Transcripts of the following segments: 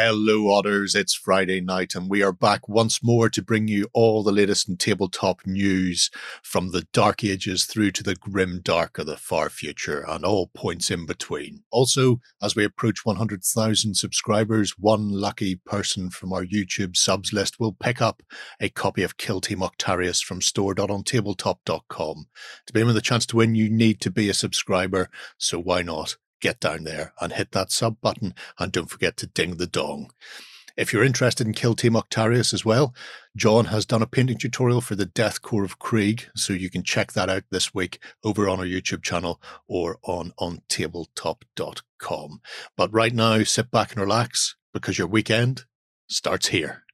Hello, Otters. It's Friday night, and we are back once more to bring you all the latest in tabletop news from the dark ages through to the grim dark of the far future and all points in between. Also, as we approach 100,000 subscribers, one lucky person from our YouTube subs list will pick up a copy of Kill Team Octarius from store.ontabletop.com. To be in with a chance to win, you need to be a subscriber, so why not? Get down there and hit that sub button and don't forget to ding the dong. If you're interested in Kill Team Octarius as well, John has done a painting tutorial for the Death Korps of Krieg, so you can check that out this week over on our YouTube channel or on ontabletop.com. But right now, sit back and relax because your weekend starts here.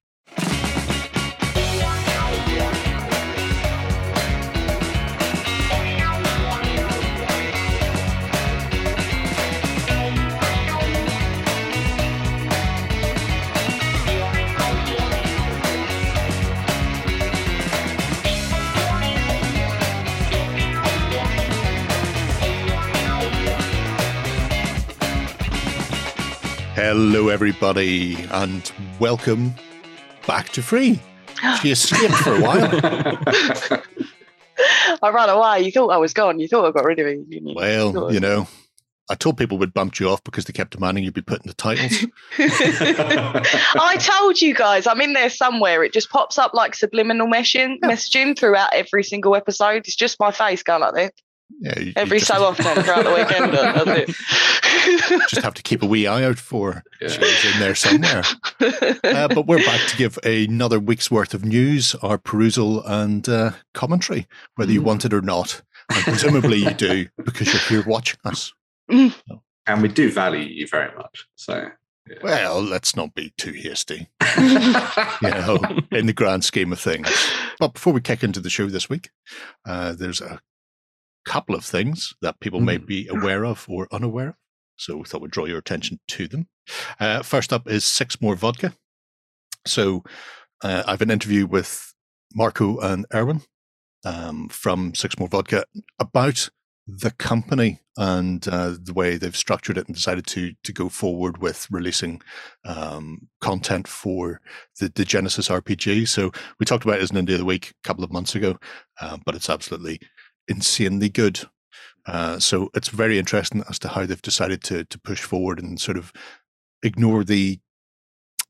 Hello, everybody, and welcome back to Free. She escaped for a while. I ran away. You thought I was gone. You thought I got rid of me. You? Well, you know, I told people we'd bumped you off because they kept demanding you'd be put in the titles. I told you guys, I'm in there somewhere. It just pops up like subliminal messaging, yeah. messaging throughout every single episode. It's just my face going like this. Yeah, you, every you just, so often throughout the weekend. just have to keep a wee eye out for yeah. in there somewhere. Uh, but we're back to give another week's worth of news, our perusal and uh, commentary, whether you mm. want it or not. And presumably you do because you're here watching us. Mm. And we do value you very much. So yeah. Well, let's not be too hasty, you know, in the grand scheme of things. But before we kick into the show this week, uh, there's a couple of things that people mm. may be aware of or unaware of. So we thought we'd draw your attention to them. Uh, first up is Six More Vodka. So uh, I have an interview with Marco and Erwin um, from Six More Vodka about the company and uh, the way they've structured it and decided to to go forward with releasing um, content for the, the Genesys RPG. So we talked about it as an Indie of the Week a couple of months ago, uh, but it's absolutely insanely good. Uh, so it's very interesting as to how they've decided to to push forward and sort of ignore the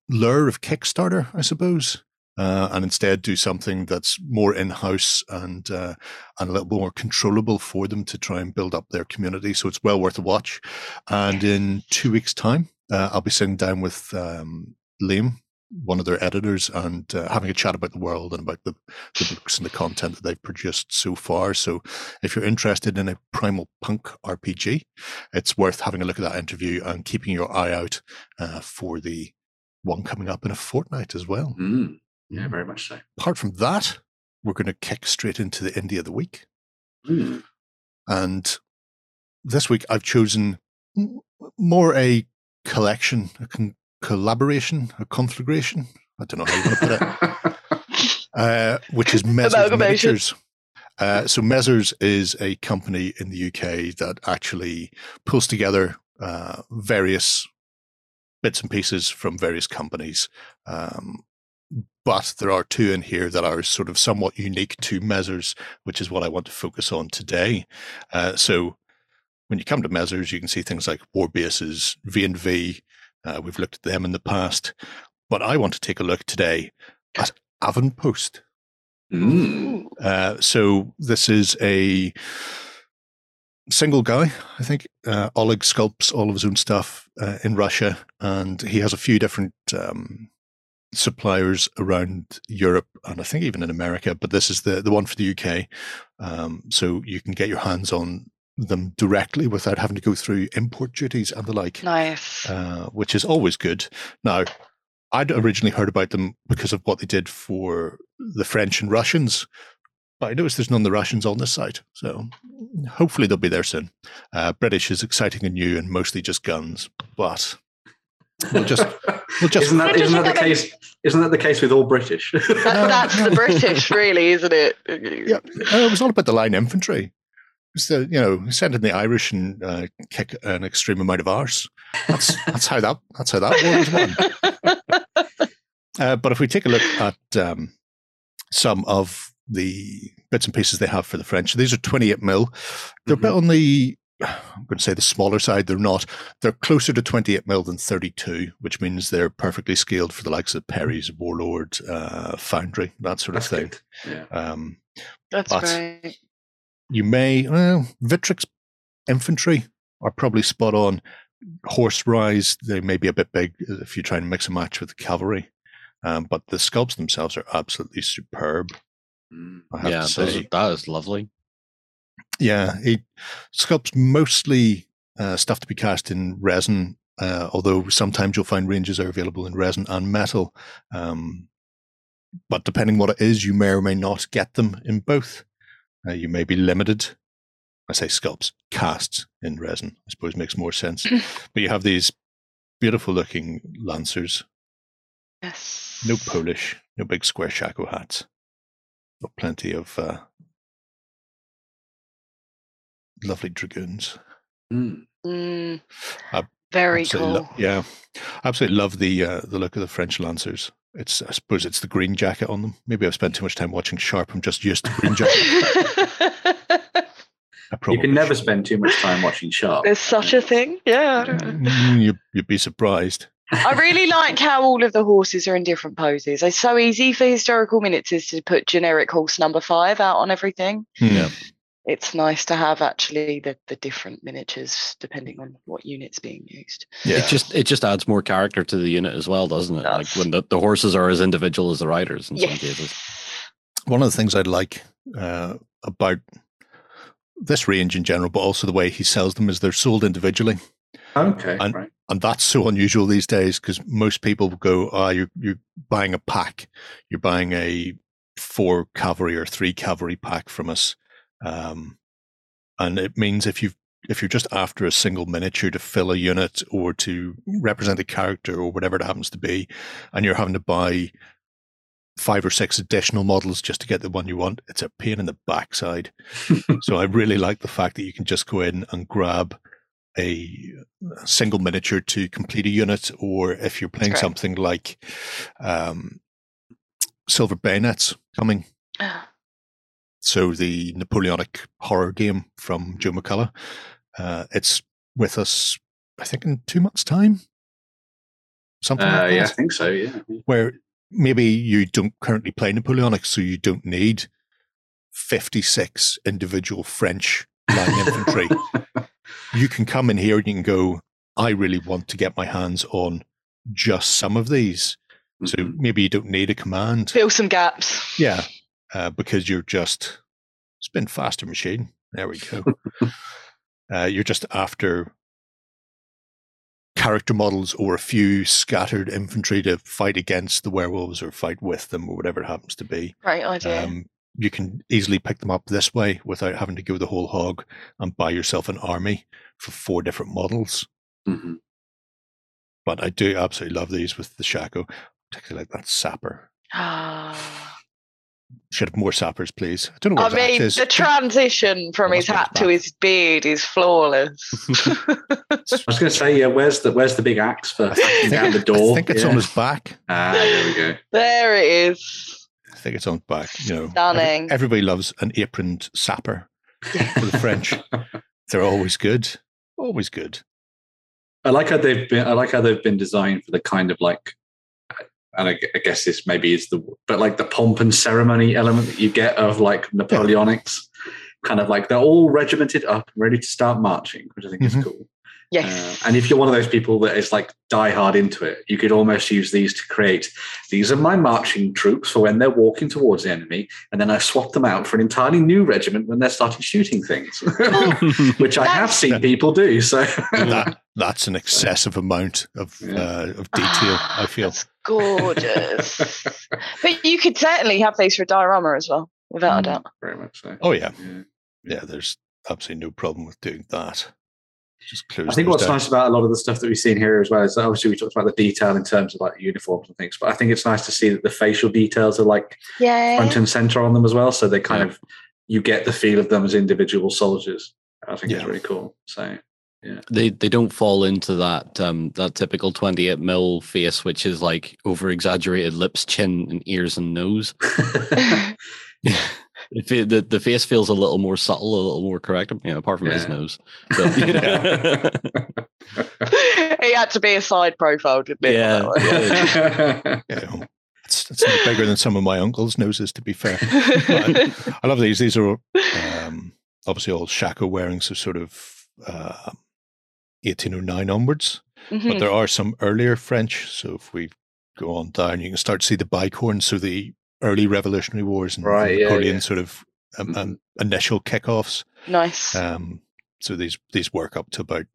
lure of Kickstarter, I suppose, uh, and instead do something that's more in house and uh, and a little more controllable for them to try and build up their community. So it's well worth a watch. And in two weeks' time, uh, I'll be sitting down with um, Liam one of their editors and uh, having a chat about the world and about the, the books and the content that they've produced so far. So, if you're interested in a primal punk RPG, it's worth having a look at that interview and keeping your eye out uh, for the one coming up in a fortnight as well. Mm, yeah, very much so. Apart from that, we're going to kick straight into the Indie of the Week. Mm. And this week I've chosen more a collection, a con- collaboration, a conflagration. I don't know how you want to put it. uh, which is Mezers Miniatures. Uh, so Mezers is a company in the UK that actually pulls together uh, various bits and pieces from various companies. Um, but there are two in here that are sort of somewhat unique to Mezers, which is what I want to focus on today. Uh, so when you come to Mezers, you can see things like War Bases, V&V, uh, we've looked at them in the past, but I want to take a look today at Avanpost. Mm. Uh, so this is a single guy, I think. Uh, Oleg sculpts all of his own stuff uh, in Russia, and he has a few different um, suppliers around Europe and I think even in America. But this is the the one for the UK, um, so you can get your hands on them directly without having to go through import duties and the like. Nice. Uh, which is always good. Now, I'd originally heard about them because of what they did for the French and Russians, but I noticed there's none of the Russians on this site. So hopefully they'll be there soon. Uh, British is exciting and new and mostly just guns, but we'll just. We'll just isn't that, isn't that the case? Isn't that the case with all British? That, that's the British, really, isn't it? Yeah, it was all about the line infantry. So, you know, send in the Irish and uh, kick an extreme amount of arse. that's that's how that that's how that war was won. Uh, but if we take a look at um, some of the bits and pieces they have for the French, these are 28 mil. They're mm-hmm. a bit on the I'm going to say the smaller side. They're not. They're closer to 28 mil than 32, which means they're perfectly scaled for the likes of Perry's, Warlord, uh, Foundry, that sort That's of thing. Yeah. Um, That's right. You may well Victrix infantry are probably spot on. Horse rise, they may be a bit big if you try and mix a match with the cavalry. Um, but the sculpts themselves are absolutely superb. Mm. yeah, those, that is lovely. Yeah, it sculpts mostly uh, stuff to be cast in resin, uh, although sometimes you'll find ranges are available in resin and metal. Um, but depending what it is, you may or may not get them in both. Uh, you may be limited. I say sculpts, casts in resin, I suppose makes more sense. but you have these beautiful looking lancers. Yes. No Polish, no big square shako hats, but plenty of uh, lovely dragoons. Mm. Mm. Very cool. Lo- yeah, absolutely love the uh, the look of the French lancers. It's I suppose it's the green jacket on them. Maybe I've spent too much time watching Sharpe. I'm just used to green jacket. you can never spend too much time watching Sharpe. There's such a thing. Yeah. Mm, you, you'd be surprised. I really like how all of the horses are in different poses. It's so easy for historical miniatures to put generic horse number five out on everything. Yeah it's nice to have actually the, the different miniatures depending on what unit's being used. Yeah. It just it just adds more character to the unit as well, doesn't it? it does. Like when the, the horses are as individual as the riders in yes. some cases. One of the things I'd like uh, about this range in general, but also the way he sells them is they're sold individually. Okay. And, right. and that's so unusual these days because most people go, oh, you're, you're buying a pack. You're buying a four cavalry or three cavalry pack from us um, and it means if you if you're just after a single miniature to fill a unit or to represent a character or whatever it happens to be, and you're having to buy five or six additional models just to get the one you want, it's a pain in the backside. so I really like the fact that you can just go in and grab a single miniature to complete a unit, or if you're playing something like um, Silver Bayonet's coming. So the Napoleonic horror game from Joe McCullough. Uh, it's with us, I think, in two months' time. Something uh, like Yeah, I think so. Yeah. Where maybe you don't currently play Napoleonic, so you don't need fifty-six individual French line infantry. you can come in here and you can go. I really want to get my hands on just some of these. So mm-hmm. maybe you don't need a command. Fill some gaps. Yeah uh, because you're just spin faster machine. There we go. uh, you're just after character models or a few scattered infantry to fight against the werewolves or fight with them or whatever it happens to be. Right idea. Um, you can easily pick them up this way without having to go the whole hog and buy yourself an army for four different models. Mm-hmm. But I do absolutely love these with the Shako, particularly like that sapper. Ah should have more sappers, please. I don't know. I mean, the transition from his hat to his beard is flawless. I was going to say, yeah. Where's the Where's the big axe for down the door? I think it's yeah. on his back. Ah, there we go. There it is. I think it's on his back. You know, stunning. Every, everybody loves an aproned sapper for the French. They're always good. Always good. I like how they've been. I like how they've been designed for the kind of like and I, I, guess this maybe is the but like the pomp and ceremony element that you get of like Napoleonics, kind of like they're all regimented up, ready to start marching, which I think mm-hmm. is cool. Yes. Uh, and if you're one of those people that is like die hard into it, you could almost use these to create these are my marching troops for when they're walking towards the enemy. And then I swap them out for an entirely new regiment when they're starting shooting things, which I have seen people do. So that, that's an excessive amount of, yeah. uh, of detail, I feel. That's gorgeous. but you could certainly have these for diorama as well, without mm, a doubt. Very much so. Oh, yeah. yeah. Yeah, there's absolutely no problem with doing that. Just I think what's down. nice about a lot of the stuff that we've seen here as well is obviously we talked about the detail in terms of like uniforms and things, but I think it's nice to see that the facial details are like yeah. front and center on them as well. So they kind yeah. of you get the feel of them as individual soldiers. I think yeah. it's really cool. So Yeah. They they don't fall into that um that typical 28 mil face, which is like over exaggerated lips, chin, and ears and nose. It the the face feels a little more subtle, a little more correct. You know, apart from his nose. So, you know. he had to be a side profile, didn't he? Yeah. You know, it's, it's no bigger than some of my uncle's noses, to be fair. But I love these. These are um, obviously all shako wearing, so sort of uh, 1809 onwards. But Mhm. there are some earlier French. So if we go on down, you can start to see the bicorn. So the early Revolutionary Wars and Right, yeah, Napoleon yeah. sort of um, Mhm. um, initial kickoffs. Nice. Um, so these these work up to about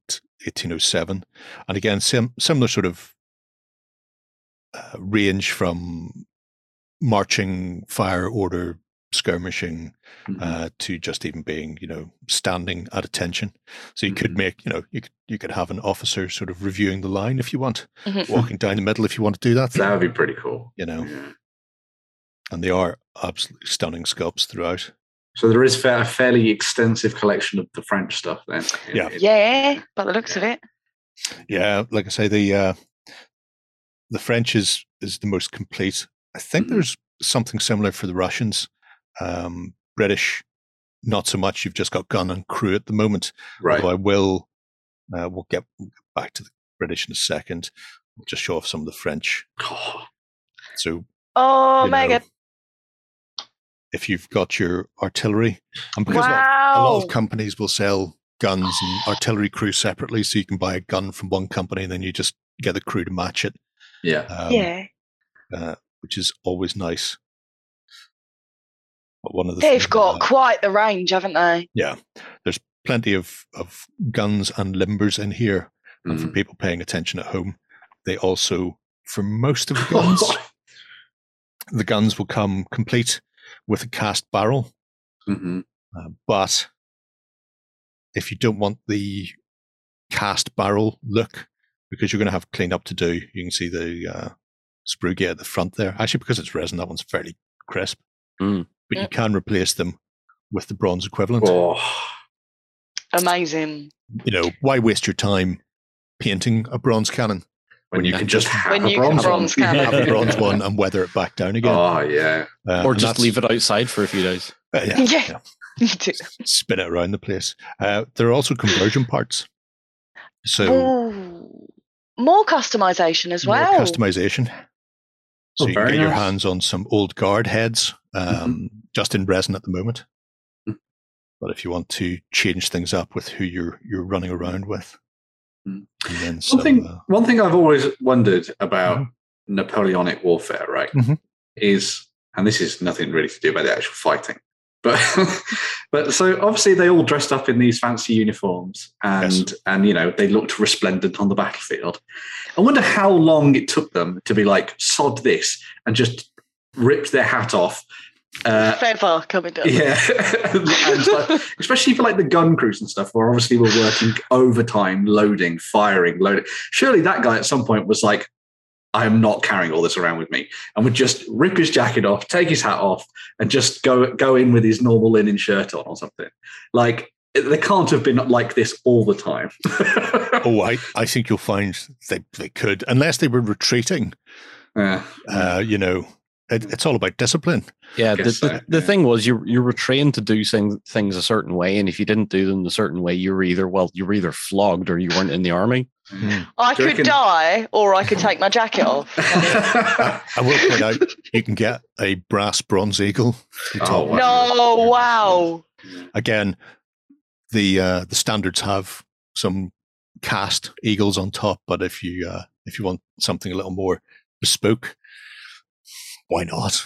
1807, and again, sim- similar sort of uh, range from marching, fire order, skirmishing, Mhm. uh, to just even being, you know, standing at attention. So you could Mhm. make, you know, you could you could have an officer sort of reviewing the line if you want, Mhm. walking down the middle if you want to do that. that would be pretty cool. You know, Yeah. And they are absolutely stunning sculpts throughout. So there is a fairly extensive collection of the French stuff then. Yeah. yeah, by the looks of it. Yeah, like I say, the uh, the French is is the most complete. I think Mhm. there's something similar for the Russians. Um, British, not so much. You've just got gun and crew at the moment. Right. Although I will, uh, we'll get back to the British in a second. We'll just show off some of the French. Oh, So, Oh, you know, mega. If you've got your artillery, and because a lot- a lot of companies will sell guns and artillery crew separately, so you can buy a gun from one company and then you just get the crew to match it. yeah. Um, yeah. uh, which is always nice. But one of the They've got about- quite the range, haven't they? Yeah. There's plenty of, of guns and limbers in here, and for Mm. people paying attention at home, they also, for most of the guns, the guns will come complete with a cast barrel. Mhm. Uh, but if you don't want the cast barrel look, because you're going to have cleanup to do, you can see the uh, sprue gate at the front there. Actually, because it's resin, that one's fairly crisp. Mm. But you can replace them with the bronze equivalent. Oh, Amazing. You know, why waste your time painting a bronze cannon? When you you can can just just- have When a you can bronze, bronze one. Have a bronze one and weather it back down again. Oh yeah. Uh, or just leave it outside for a few days. uh, yeah, Yeah. yeah. You do. spin it around the place. Uh, there are also conversion parts. So Ooh. More customization as more well. customization. So Oh, you can very get your hands on some old guard heads, um, just in resin at the moment. Mm. But if you want to change things up with who you're you're running around with, and then One thing, uh, one thing I've always wondered about Mhm. Napoleonic warfare, right, Mhm. is, and this is nothing really to do about the actual fighting, but but so obviously they all dressed up in these fancy uniforms, and Yes. and you know they looked resplendent on the battlefield. I wonder how long it took them to be like sod this and just ripped their hat off. Uh, Feather coming down. yeah, and like, especially for like the gun crews and stuff, where obviously we're working overtime, loading, firing, loading. Surely that guy at some point was like, "I am not carrying all this around with me," and would just rip his jacket off, take his hat off, and just go go in with his normal linen shirt on or something. Like it- they can't have been like this all the time. oh, I, I think you'll find they they could, unless they were retreating. Yeah. Uh, you know, it, it's all about discipline. Yeah, the, Guess the, so, the yeah. thing was you you were trained to do thing, things a certain way, and if you didn't do them a certain way, you were either well, you were either flogged or you weren't in the army. I Do could die or I could take my jacket off. I, I will point out you can get a brass bronze eagle. Oh, wow. no, wow. again, the uh, the standards have some cast eagles on top, but if you uh, if you want something a little more bespoke, why not?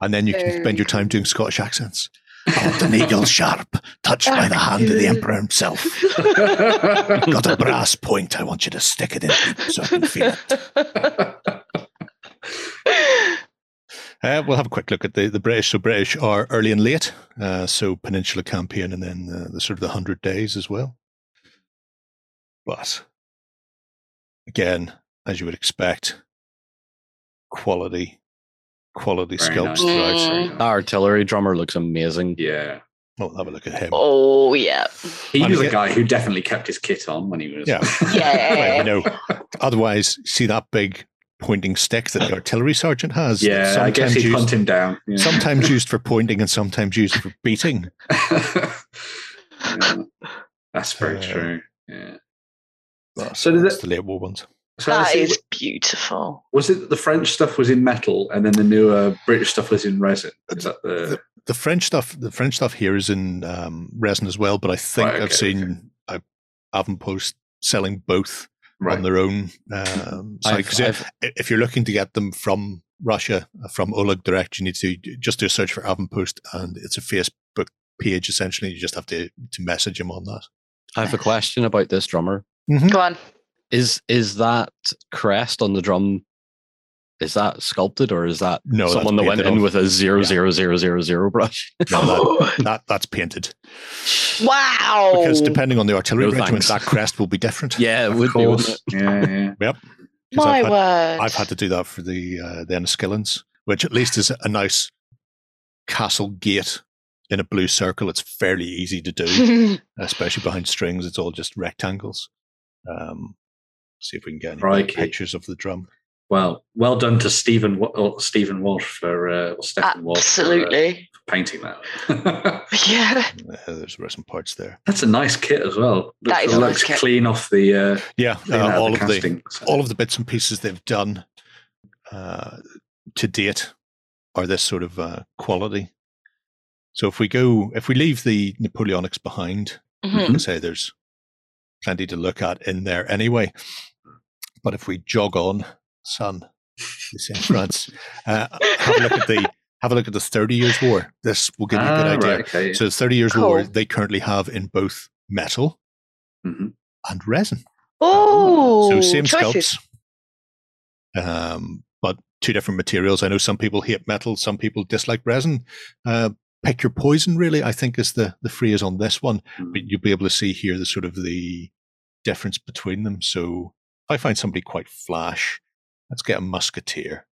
And then you can spend your time doing Scottish accents. I want an eagle Sharpe, touched by the hand of the emperor himself. Got a brass point. I want you to stick it in so I can feel it. Uh, we'll have a quick look at the, the British. So British are early and late. Uh, so Peninsula Campaign and then the, the sort of the hundred days as well. But again, as you would expect, quality, quality Very sculpts nice. throughout. Mm. Very. That artillery drummer looks amazing. Yeah. Well, have a look at him. Oh yeah. He And was a again- guy who definitely kept his kit on when he was. Yeah. Yeah. Well, you know, otherwise, see that big pointing stick that the artillery sergeant has. that's yeah. I guess sometimes he'd used, hunt him down. Yeah. sometimes used for pointing and sometimes used for beating. Yeah. That's very Uh, true. Yeah. Well, So that's it- the late war ones. So I That beautiful. was it the French stuff was in metal and then the newer British stuff was in resin? Is that the The French stuff, the French stuff here is in um, resin as well, but I think Right, I've okay, seen I Avanpost selling both on their own um, site. I've- I've- if you're looking to get them from Russia, uh, from Oleg direct, you need to just do a search for Avanpost, and it's a Facebook page essentially. You just have to to message him on that. I have a question about this drummer. Go on. Is is that crest on the drum? Is that sculpted or is that No, someone that went painted in on. with a zero Yeah. zero zero zero zero brush? No, that, that that's painted wow. because depending on the artillery No regiment, that crest will be different. yeah, it Of would be. course. it? Yeah, yeah. 'Cause My I've had, word. I've had to do that for the uh, the Enniskillens, which at least is a nice castle gate in a blue circle. It's fairly easy to do. especially behind strings. It's all just rectangles. Um, see if we can get any Crikey. pictures of the drum. Well, well done to Stephen Stephen Walsh for uh, or Stephen Walsh for, uh, Absolutely. for painting that. Yeah. Uh, there's some parts there. That's a nice kit as well. That Looks, is a nice looks kit. clean off the uh, Yeah, uh, all of the casting. So- all of the bits and pieces they've done uh, to date are this sort of uh, quality. So if we go, if we leave the Napoleonics behind, Mhm. you can say there's plenty to look at in there anyway. But if we jog on, son, you say in France, uh, have a look at the have a look at the Thirty Years' War. This will give you a good Ah, idea. right, okay. So, the Thirty Years' War they currently have in both metal Mhm. and resin. Oh, so same choices. sculpts, um, but two different materials. I know some people hate metal, some people dislike resin. Uh, pick your poison, really. I think is the the phrase on this one. Mhm. But you'll be able to see here the sort of the difference between them. So if I find somebody quite flash, let's get a musketeer.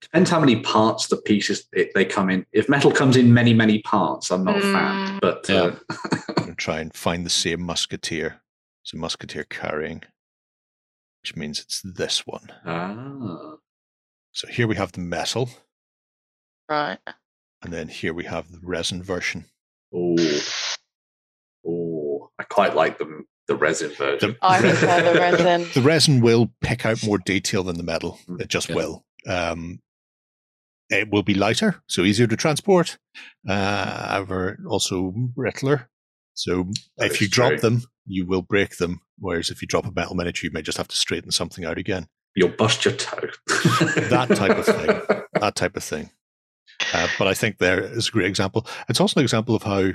Depends how many parts the pieces it, they come in. If metal comes in many, many parts, I'm not a fan. Mm. But Yeah. uh, I'm going to try and find the same musketeer. It's a musketeer carrying, which means it's this one. ah, So here we have the metal, Right. and then here we have the resin version. oh, oh, I quite like the the resin version. I prefer the resin. The resin will pick out more detail than the metal. Mm, It just yeah. will. Um, it will be lighter, so easier to transport. Uh, however, also brittler. So That if you drop true. them, you will break them. Whereas if you drop a metal miniature, you may just have to straighten something out again. You'll bust your toe. That type of thing. That type of thing. Uh, but I think there is a great example. It's also an example of how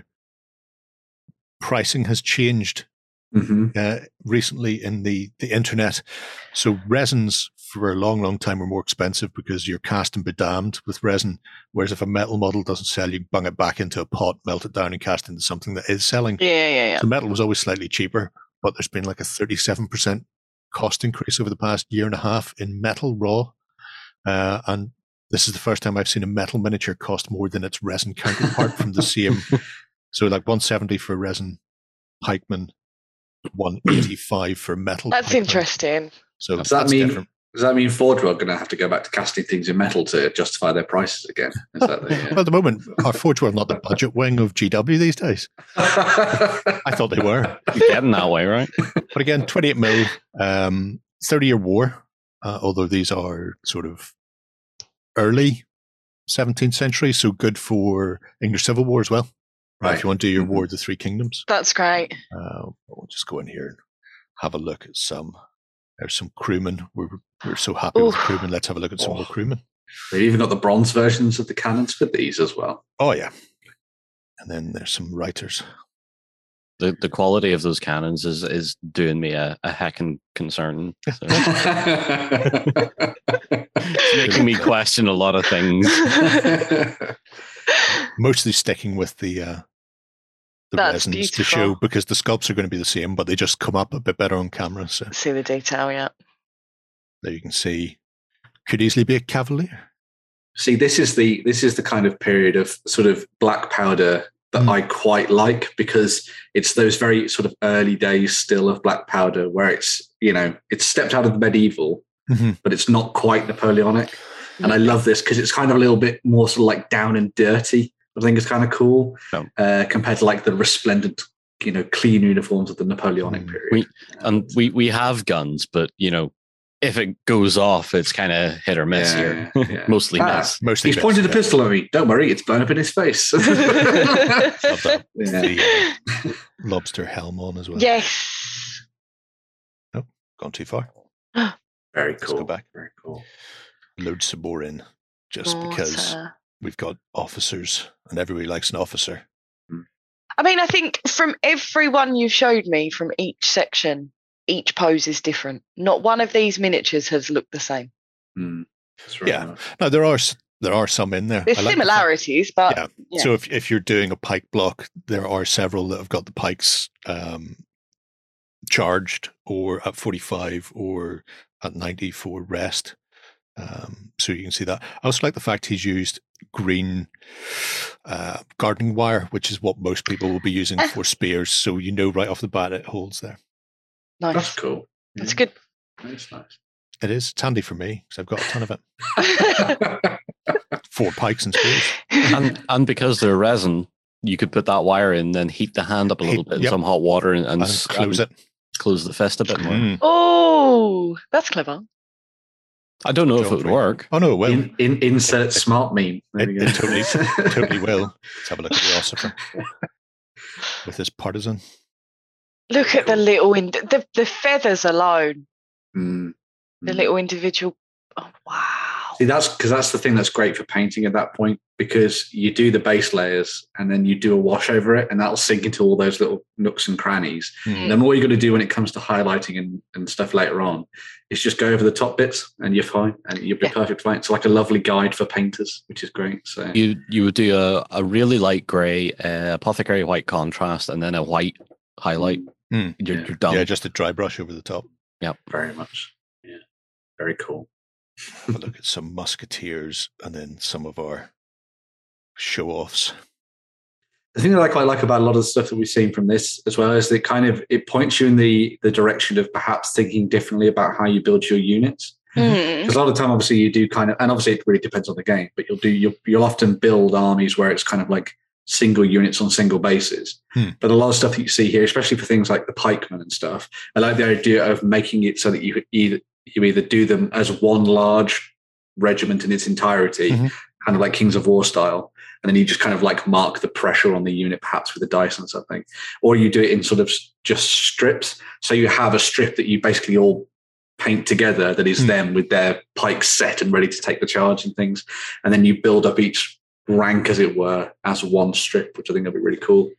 pricing has changed hmm uh, recently in the, the internet. So resins for a long, long time were more expensive because you're cast and bedamned with resin. Whereas if a metal model doesn't sell, you bung it back into a pot, melt it down, and cast into something that is selling. Yeah, yeah, yeah. So metal was always slightly cheaper, but there's been like a 37% cost increase over the past year and a half in metal raw. Uh, and this is the first time I've seen a metal miniature cost more than its resin counterpart from the same. So like 170 for resin pikeman, 185 for metal. That's pikeman. interesting. So Does that mean- different. Does that mean Forge are going to have to go back to casting things in metal to justify their prices again? Is that the, Well, at the moment, our Forge World not the budget wing of GW these days. I thought they were. You're getting that way, right? But again, 28 mil, um, 30 year war, uh, although these are sort of early 17th century, so good for English Civil War as well. Right. If you want to do your Mhm. War of the Three Kingdoms, That's great. uh, we'll just go in here and have a look at some. There's some crewmen. We're, we're so happy with Oof. crewmen. Let's have a look at some Oh. more crewmen. They've even got the bronze versions of the cannons for these as well. Oh, yeah. And then there's some writers. The the quality of those cannons is is doing me a, a heckin' concern. So it's making me question a lot of things. Mostly sticking with the uh, the That's resins to show because the sculpts are going to be the same, but they just come up a bit better on camera. So See the detail, yeah. there you can see could easily be a cavalier. See, this is the this is the kind of period of sort of black powder that mm. I quite like because it's those very sort of early days still of Black Powder where it's you know it's stepped out of the medieval, mm-hmm. but it's not quite Napoleonic. And I love this because it's kind of a little bit more sort of like down and dirty. I think it's kind of cool uh, compared to like the resplendent, you know, clean uniforms of the Napoleonic mm. period. We, and we we have guns, but you know, if it goes off, it's kind of hit or miss yeah, here. Yeah. Mostly ah, miss. Mostly He's miss, pointed yeah. a pistol at me. Don't worry, it's blown up in his face. the uh, lobster helm on as well. Yes. Oh, gone too far. Very cool. Let's go back. Very cool. Load some more in, just Water. because we've got officers, and everybody likes an officer. Hmm. I mean, I think from everyone you've showed me from each section, each pose is different. Not one of these miniatures has looked the same. Mm, right yeah, enough. no, there are there are some in there. There's like similarities, the but yeah. yeah. So if if you're doing a pike block, there are several that have got the pikes um, charged or at 45 or at 90 for rest. Um, so you can see that. I also like the fact he's used green uh, gardening wire, which is what most people will be using for spears. So you know right off the bat it holds there. Nice. That's cool. That's good. That's nice. It is. It's handy for me because I've got a ton of it. Four pikes and spears. And, and because they're resin, you could put that wire in, then heat the hand up a little heat, bit in some hot water and, and, and close and it. Close the fist a bit more. Mm. Oh, that's clever. I don't know if it would work. Oh no, it will. In, in, insert it, smart meme. It, it, totally, totally will. Let's have a look at the Ossifer with this partisan. Look at the little in the the feathers alone. Mm. The little individual. Oh wow! See, that's because that's the thing that's great for painting at that point because you do the base layers and then you do a wash over it, and that'll sink into all those little nooks and crannies. Mm. And then all you're going to do when it comes to highlighting and, and stuff later on is just go over the top bits, and you're fine, and you'll be yeah. perfect fine. It's like a lovely guide for painters, which is great. So you you would do a, a really light grey, uh, apothecary white contrast, and then a white highlight. Mm. You're, yeah. you're done. Yeah, just a dry brush over the top. Yeah, very much. Yeah, very cool. Look at some musketeers and then some of our show offs. The thing that I quite like about a lot of the stuff that we've seen from this as well is that kind of it points you in the the direction of perhaps thinking differently about how you build your units. Because mm. a lot of time, obviously, you do kind of, and obviously, it really depends on the game. But you'll do you'll, you'll often build armies where it's kind of like single units on single bases. Hmm. But a lot of stuff that you see here, especially for things like the pikemen and stuff, I like the idea of making it so that you either you either do them as one large regiment in its entirety, mm-hmm. kind of like Kings of War style, and then you just kind of like mark the pressure on the unit, perhaps with a dice or something, or you do it in sort of just strips. So you have a strip that you basically all paint together that is mm. them with their pikes set and ready to take the charge and things, and then you build up each rank, as it were, as one strip, which I think would be really cool.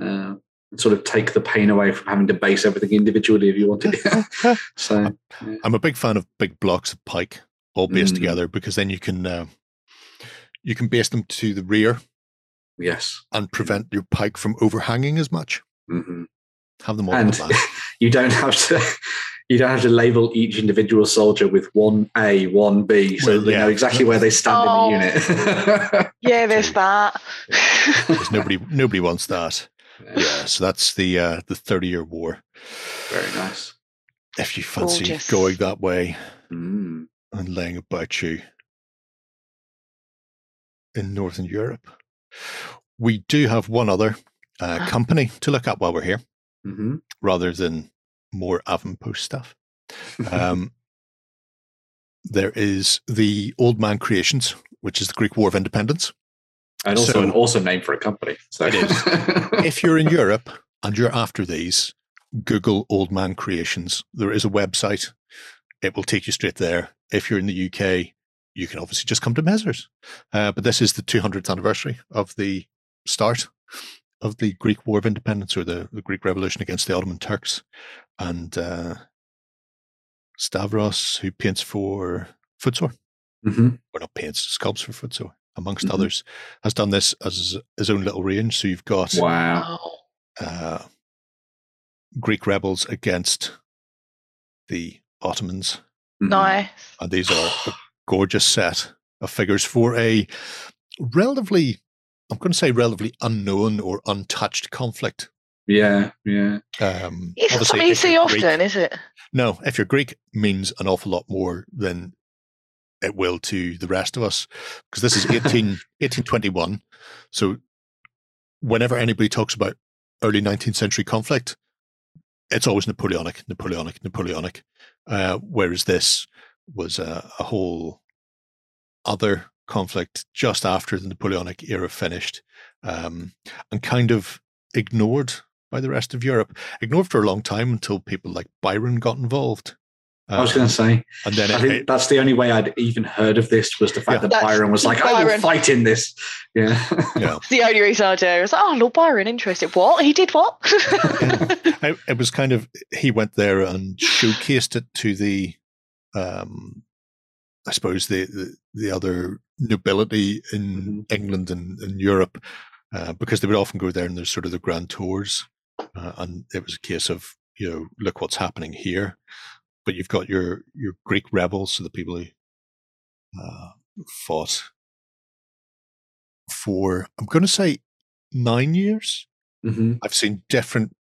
Uh, sort of take the pain away from having to base everything individually if you want To. So, yeah. I'm a big fan of big blocks of pike all based mm. together because then you can uh, you can base them to the rear. Yes, and prevent your pike from overhanging as much. Mm-hmm. Have them all. And you don't have to you don't have to label each individual soldier with one A, one B, so well, they know exactly where they stand oh, in the oh. unit. yeah, there's that. Because nobody nobody wants that. Yeah. yeah, so that's the uh, the Thirty Year War. Very nice. If you fancy Gorgeous. going that way mm. and laying about you in Northern Europe, we do have one other uh, company to look at while we're here, mm-hmm. rather than more Avanpost stuff. Um, there is the Old Man Creations, which is the Greek War of Independence. And also so, an awesome name for a company. So. It is. if you're in Europe and you're after these, Google Old Man Creations. There is a website. It will take you straight there. If you're in the UK, you can obviously just come to Mezers. Uh, but this is the 200th anniversary of the start of the Greek War of Independence or the, the Greek Revolution against the Ottoman Turks. And uh, Stavros, who paints for Footsore, mm-hmm. or not paints, sculpts for Footsore, amongst mm-hmm. others, has done this as his own little range. So you've got wow. Uh, Greek rebels against the Ottomans. Mm-hmm. Nice. And these are a gorgeous set of figures for a relatively I'm going to say relatively unknown or untouched conflict. Yeah, yeah. Um, it's not something you see often, Greek, is it? No, if you're Greek, means an awful lot more than it will to the rest of us because this is 18, 1821. So whenever anybody talks about early 19th century conflict, it's always Napoleonic, Napoleonic, Napoleonic. Uh, whereas this was a, a, whole other conflict just after the Napoleonic era finished um, and kind of ignored by the rest of Europe. Ignored for a long time until people like Byron got involved. I was going to say, and then I it, think it, that's the only way I'd even heard of this was the fact yeah, that Byron was like, Byron. "I will fight in this." Yeah, yeah. it's the only reason I do. I was like, "Oh, Lord Byron, interested? What he did? What?" yeah. It was kind of he went there and showcased it to the, um, I suppose the the, the other nobility in mm-hmm. England and, and Europe, uh, because they would often go there and there's sort of the grand tours, uh, and it was a case of you know, look what's happening here but you've got your your Greek rebels, so the people who uh, fought for I'm going to say nine years. Mm-hmm. I've seen different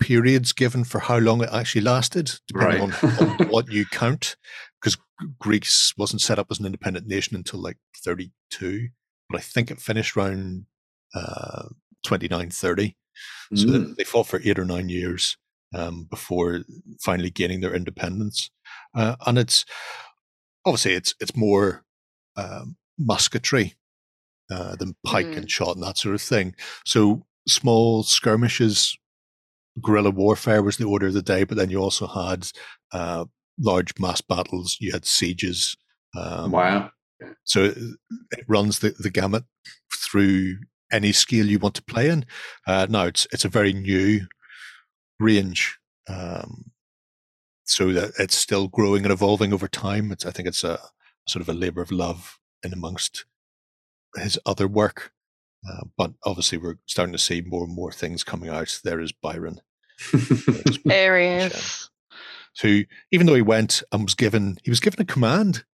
periods given for how long it actually lasted, depending right. on, on what you count. Because Greece wasn't set up as an independent nation until like 32, but I think it finished around uh, 29, 30. Mm. So they fought for eight or nine years um, before finally gaining their independence. Uh, and it's obviously it's it's more um, musketry uh, than pike mm. and shot and that sort of thing. So small skirmishes, guerrilla warfare was the order of the day, but then you also had uh, large mass battles. You had sieges. Um, wow! So it, it runs the, the gamut through any scale you want to play in. Uh, now it's it's a very new range. Um, so that it's still growing and evolving over time. It's, I think it's a, sort of a labor of love in amongst his other work. Uh, but obviously, we're starting to see more and more things coming out. There is Byron. Areas. Who, even though he went and was given, he was given a command.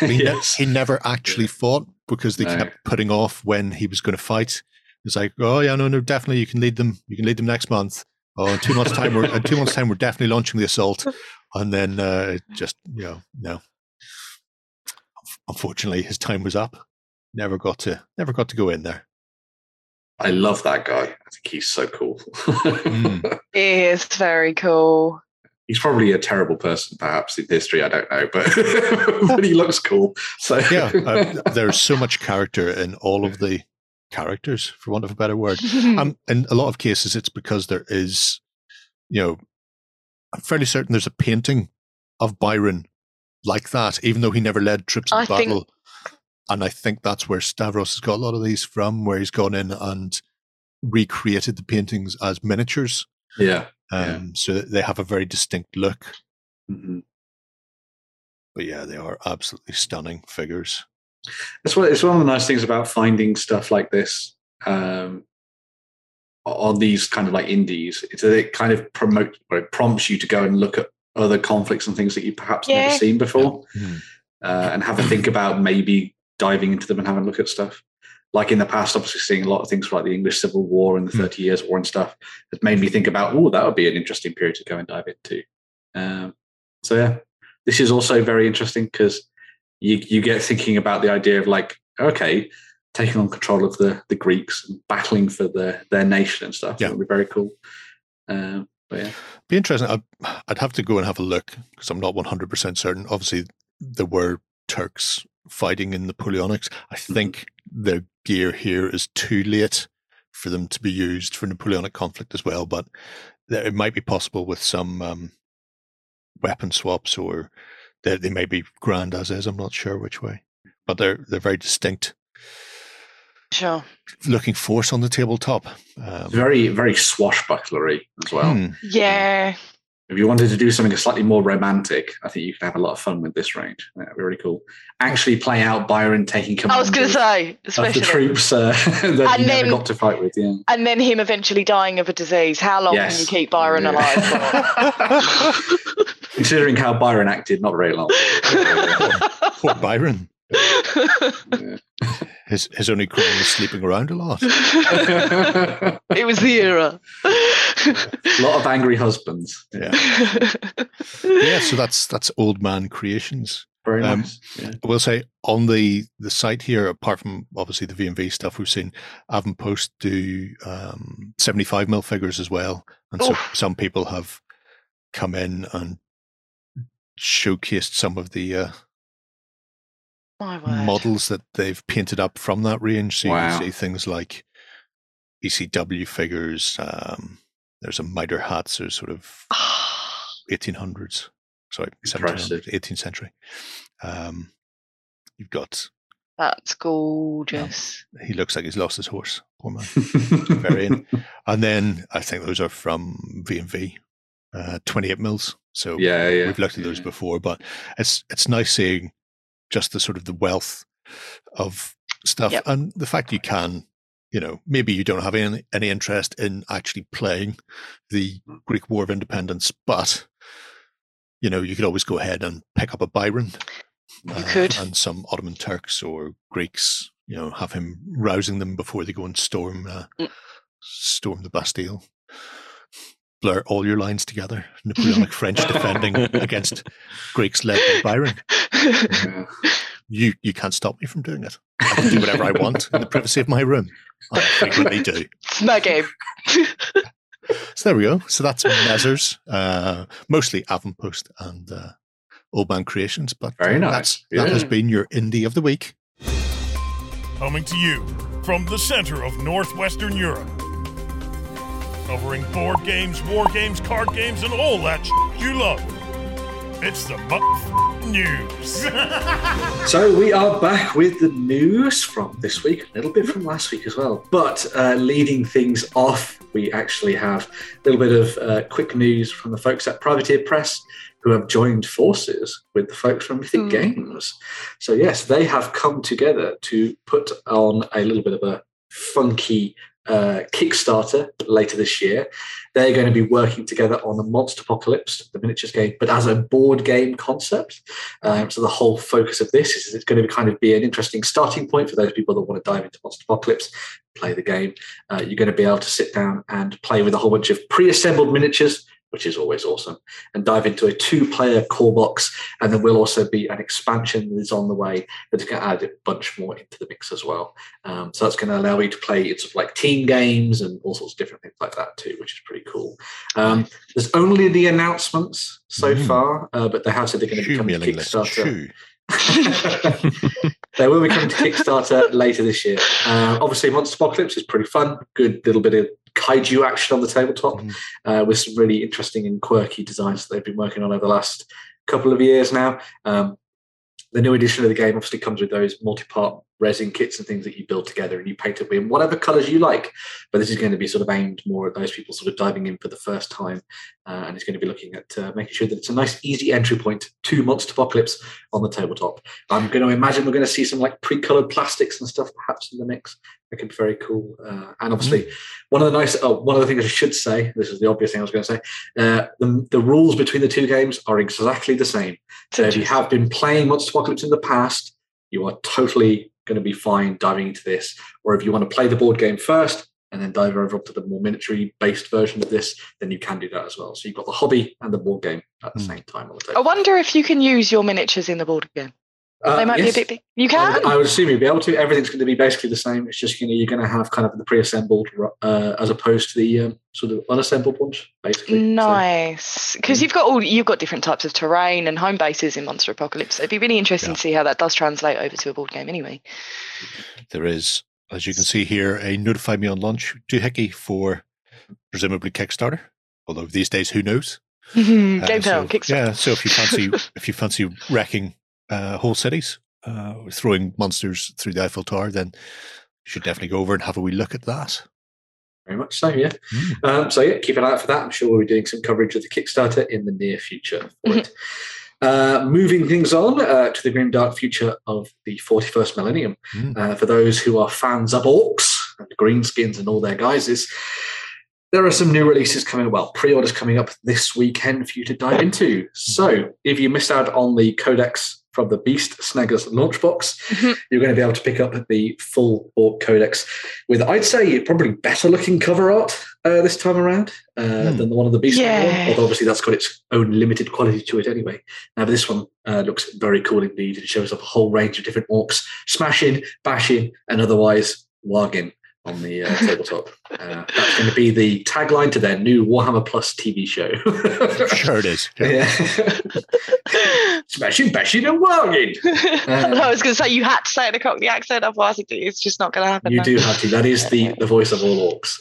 He, yes. he never actually fought because they no. kept putting off when he was going to fight. It's like, oh yeah, no, no, definitely, you can lead them. You can lead them next month. Oh, in two months' time, we're in two months' time, we're definitely launching the assault, and then uh, just you know, no. Unfortunately, his time was up. Never got to, never got to go in there. I love that guy. I think he's so cool. mm. He is very cool. He's probably a terrible person, perhaps in history. I don't know, but but he looks cool. So yeah, uh, there's so much character in all of the characters, for want of a better word. um, in a lot of cases, it's because there is, you know, I'm fairly certain there's a painting of Byron like that, even though he never led troops in battle. Think... And I think that's where Stavros has got a lot of these from, where he's gone in and recreated the paintings as miniatures. Yeah. Um, yeah. So they have a very distinct look. Mm-hmm. But yeah, they are absolutely stunning figures. It's one, it's one of the nice things about finding stuff like this um, on these kind of like indies. It's that it kind of promotes or it prompts you to go and look at other conflicts and things that you perhaps yeah. never seen before, mm-hmm. uh, and have a think about maybe diving into them and having a look at stuff. Like in the past, obviously seeing a lot of things like the English Civil War and the mm. Thirty Years' War and stuff has made me think about, oh, that would be an interesting period to go and dive into. Um, so yeah, this is also very interesting because you you get thinking about the idea of like, okay, taking on control of the the Greeks and battling for their their nation and stuff. Yeah, would be very cool. Um, but yeah, be interesting. I'd, I'd have to go and have a look because I'm not 100 percent certain. Obviously, there were Turks fighting in Napoleonics. I mm-hmm. think mm-hmm. the gear here is too late for them to be used for Napoleonic conflict as well. But it might be possible with some um, weapon swaps or they, they may be grand as is. I'm not sure which way, but they're they're very distinct. Sure. Looking force on the tabletop. Um, very very swashbucklery as well. Hmm. Yeah. If you wanted to do something slightly more romantic, I think you could have a lot of fun with this range. That'd be really cool. Actually, play out Byron taking command. I was going to say, especially of the troops uh, that and he then, never got to fight with. Yeah, and then him eventually dying of a disease. How long yes. can you keep Byron yeah. alive for? Considering how Byron acted, not very long. Poor, Byron. his his only crime was sleeping around a lot. it was the era. a lot of angry husbands. Yeah. yeah. So that's that's old man creations. Very um, nice. Yeah. I will say on the the site here, apart from obviously the VMV stuff we've seen, Avanpost do um, seventy five mil figures as well, and so some people have come in and showcased some of the uh, models that they've painted up from that range. So wow. you can see things like ECW figures. Um, there's a Mitre hats. There's sort of 1800s. Sorry, 18th century. Um, you've got. That's gorgeous. Um, he looks like he's lost his horse. Poor man. Very. And then I think those are from V&V, uh, 28 mils. So yeah, yeah, we've looked at those before, but it's it's nice seeing just the sort of the wealth of stuff yep. and the fact you can you know maybe you don't have any any interest in actually playing the greek war of independence but you know you could always go ahead and pick up a byron you uh, could and some ottoman turks or greeks you know have him rousing them before they go and storm uh, mm. storm the bastille blur all your lines together. Napoleonic French defending against Greeks led by Byron. Yeah. You you can't stop me from doing it. I can do whatever I want in the privacy of my room. I frequently do. It's my game. so there we go. So that's Mezers, uh, mostly Avanpost and uh, Old Man Creations. But very uh, nice. Yeah. That has been your indie of the week. Coming to you from the center of northwestern Europe covering board games, war games, card games, and all that you love. It's the news. so we are back with the news from this week, a little bit from last week as well. But uh, leading things off, we actually have a little bit of uh, quick news from the folks at Privateer Press who have joined forces with the folks from Mythic mm. Games. So, yes, they have come together to put on a little bit of a funky uh, Kickstarter later this year. They're going to be working together on the Monsterpocalypse, the miniatures game, but as a board game concept. Um, so the whole focus of this is it's going to be kind of be an interesting starting point for those people that want to dive into Monsterpocalypse, play the game. Uh, you're going to be able to sit down and play with a whole bunch of pre-assembled miniatures which is always awesome, and dive into a two player core box. And then will also be an expansion that is on the way that's going to add a bunch more into the mix as well. Um, so that's going to allow you to play it's sort of like team games and all sorts of different things like that too, which is pretty cool. Um, there's only the announcements so mm. far, uh, but they have said they're going to be coming to Kickstarter. they will be coming to Kickstarter later this year. Uh, obviously, Monsterpocalypse is pretty fun. Good little bit of kaiju action on the tabletop mm. uh, with some really interesting and quirky designs that they've been working on over the last couple of years now. Um, the new edition of the game obviously comes with those multi-part resin kits and things that you build together and you paint it in whatever colors you like. But this is going to be sort of aimed more at those people sort of diving in for the first time, uh, and it's going to be looking at uh, making sure that it's a nice, easy entry point to Monsterpocalypse on the tabletop. I'm going to imagine we're going to see some like pre-colored plastics and stuff perhaps in the mix. That could be very cool. Uh, and obviously, mm-hmm. one of the nice, oh, one of the things I should say, this is the obvious thing I was going to say, uh, the, the rules between the two games are exactly the same. So if you have been playing Monsterpocalypse in the past, you are totally going to be fine diving into this. Or if you want to play the board game first and then dive over to the more miniature based version of this, then you can do that as well. So you've got the hobby and the board game at the mm. same time on the table. I wonder if you can use your miniatures in the board game. Uh, they might yes. be a bit big. You can. I would, I would, assume you'd be able to. Everything's going to be basically the same. It's just you know you're going to have kind of the pre-assembled uh, as opposed to the um, sort of unassembled ones, basically. Nice, because so, you've got all you've got different types of terrain and home bases in Monsterpocalypse. It'd be really interesting yeah. to see how that does translate over to a board game. Anyway, there is, as you can see here, a notify me on launch doohickey for presumably Kickstarter. Although these days, who knows? Game uh, so, Kickstarter. Yeah, so if you fancy if you fancy wrecking uh, whole cities, uh, throwing monsters through the Eiffel Tower, then you should definitely go over and have a wee look at that. Very much so, yeah. Mm. Um, so yeah, keep an eye out for that. I'm sure we'll be doing some coverage of the Kickstarter in the near future. Uh, moving things on uh, to the grim dark future of the 41st millennium. Mm. Uh, for those who are fans of orcs and greenskins and all their guises, there are some new releases coming. Well, pre-orders coming up this weekend for you to dive into. So, if you missed out on the Codex from the Beast Snaggas launch box. Mm-hmm. You're going to be able to pick up the full Orc Codex with, I'd say, probably better looking cover art uh, this time around uh, Hmm. than the one on the Beast Yeah. one. Although obviously that's got its own limited quality to it anyway. Now, but this one uh, looks very cool indeed. It shows off a whole range of different orcs smashing, bashing, and otherwise warging on the uh, tabletop. Uh, that's going to be the tagline to their new Warhammer Plus TV show. Sure it is. Yeah. Yeah. Smashing, bashing, and warging. I was going to say you had to say it in a Cockney accent, otherwise it- it's just not going to happen. You no. do have to. That is the, the voice of all orcs.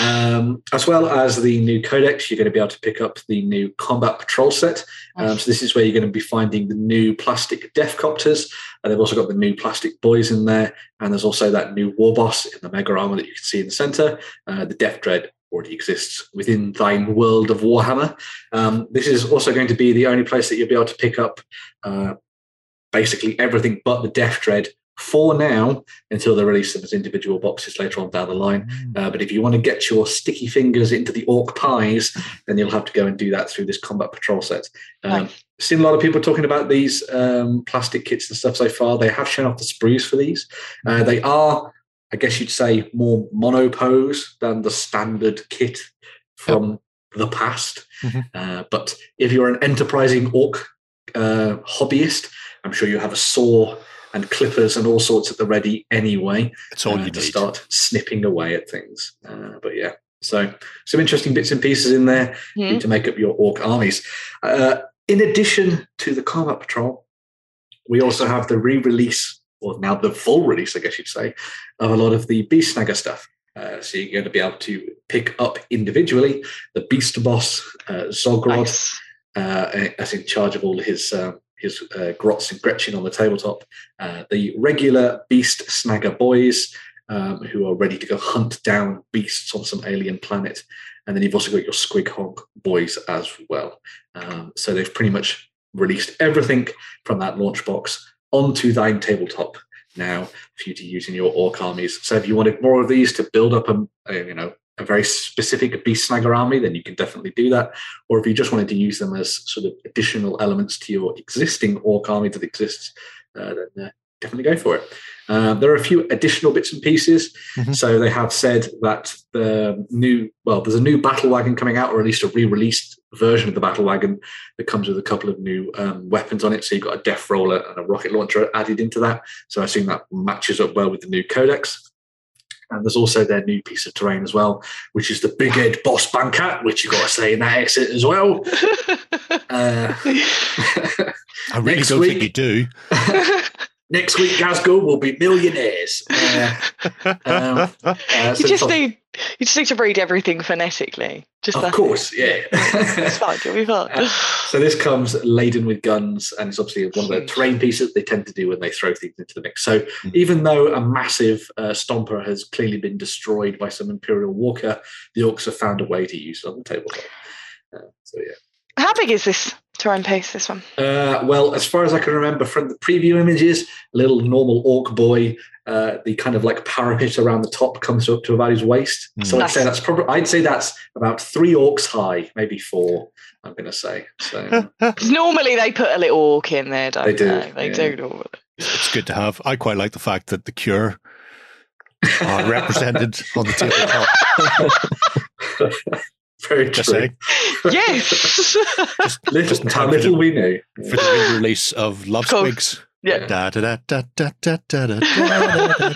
Um, as well as the new codex, you're going to be able to pick up the new combat patrol set. Um, so this is where you're going to be finding the new plastic death copters. And they've also got the new plastic boys in there. And there's also that new war boss in the mega armor that you can see in the center. Uh, the Death Dread already exists within thine world of Warhammer. Um, this is also going to be the only place that you'll be able to pick up uh, basically everything but the Death Dread for now until they release them as individual boxes later on down the line. Uh, but if you want to get your sticky fingers into the orc pies, then you'll have to go and do that through this combat patrol set. Um. Seen a lot of people talking about these um, plastic kits and stuff so far. They have shown off the sprues for these. Uh, they are, I guess you'd say, more monopose than the standard kit from the past. Mhm. Uh, but if you're an enterprising orc uh, hobbyist, I'm sure you have a saw and clippers and all sorts at the ready anyway It's all uh, you to need. start snipping away at things. Uh, but yeah, so some interesting bits and pieces in there Hmm. to make up your orc armies. Uh, in addition to the combat patrol, we also have the re-release, or now the full release, I guess you'd say, of a lot of the beast snagga stuff. Uh, so you're going to be able to pick up individually the beast boss uh, Zodgrod, Nice. uh, as in charge of all his um, his uh, grots and Gretchin on the tabletop. Uh, the regular beast snagga boys um, who are ready to go hunt down beasts on some alien planet, and then you've also got your Squig Hog boys as well. Um, so they've pretty much released everything from that launch box onto thine tabletop now for you to use in your orc armies. So if you wanted more of these to build up a, a you know a very specific beast snagga army, then you can definitely do that. Or if you just wanted to use them as sort of additional elements to your existing orc army that exists, uh, then uh, definitely go for it. Um, there are a few additional bits and pieces. Mhm. So they have said that the new, well, there's a new battle wagon coming out, or at least a re-released version of the battle wagon that comes with a couple of new um, weapons on it. So you've got a death roller and a rocket launcher added into that. So I assume that matches up well with the new codex. And there's also their new piece of terrain as well, which is the Big Ed Boss Banker, which you've got to say in that exit as well. Uh, I really don't week- think you do. next week, Glasgow will be millionaires. Uh, um, uh, you just need you just need to read everything phonetically. Just of course, it. yeah. it's fine. You'll be. Uh, So this comes laden with guns, and it's obviously one of the terrain pieces they tend to do when they throw things into the mix. So Mhm. even though a massive uh, stomper has clearly been destroyed by some Imperial Walker, the Orcs have found a way to use it on the tabletop. Uh, so yeah. How big is this terrain piece? This one. Uh, well, as far as I can remember from the preview images, a little normal orc boy, uh, the kind of like parapet around the top comes up to about his waist. Mm. So I'd say that's probably I'd say that's about three orcs high, maybe four. I'm going to say. So 'Cause normally they put a little orc in there, don't They they? do, They yeah. do normally. It's good to have. I quite like the fact that the cure are represented on the tabletop. Very just true. yes. just, little, just how little we knew. For the release of Love Squigs. Yeah. Da, da, da, da, da, da, da,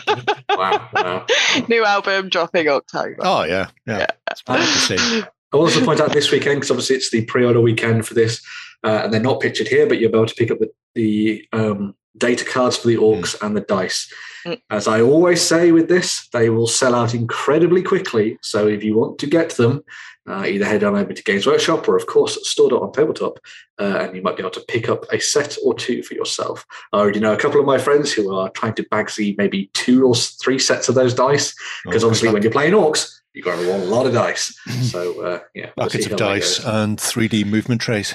wow. New album dropping October. Oh, yeah. Yeah. yeah. It's to see. I also to point out this weekend, because obviously it's the pre order weekend for this, uh, and they're not pictured here, but you'll be able to pick up the, the um, data cards for the orcs and the dice. Mm. As I always say with this, they will sell out incredibly quickly. So if you want to get them, uh, either head on over to Games Workshop or, of course, Store on Tabletop, uh, and you might be able to pick up a set or two for yourself. I already know a couple of my friends who are trying to bag see maybe two or three sets of those dice because Oh, obviously when you're playing orcs, you've got to roll a lot of dice. So uh, yeah, Buckets of dice and 3D movement trays.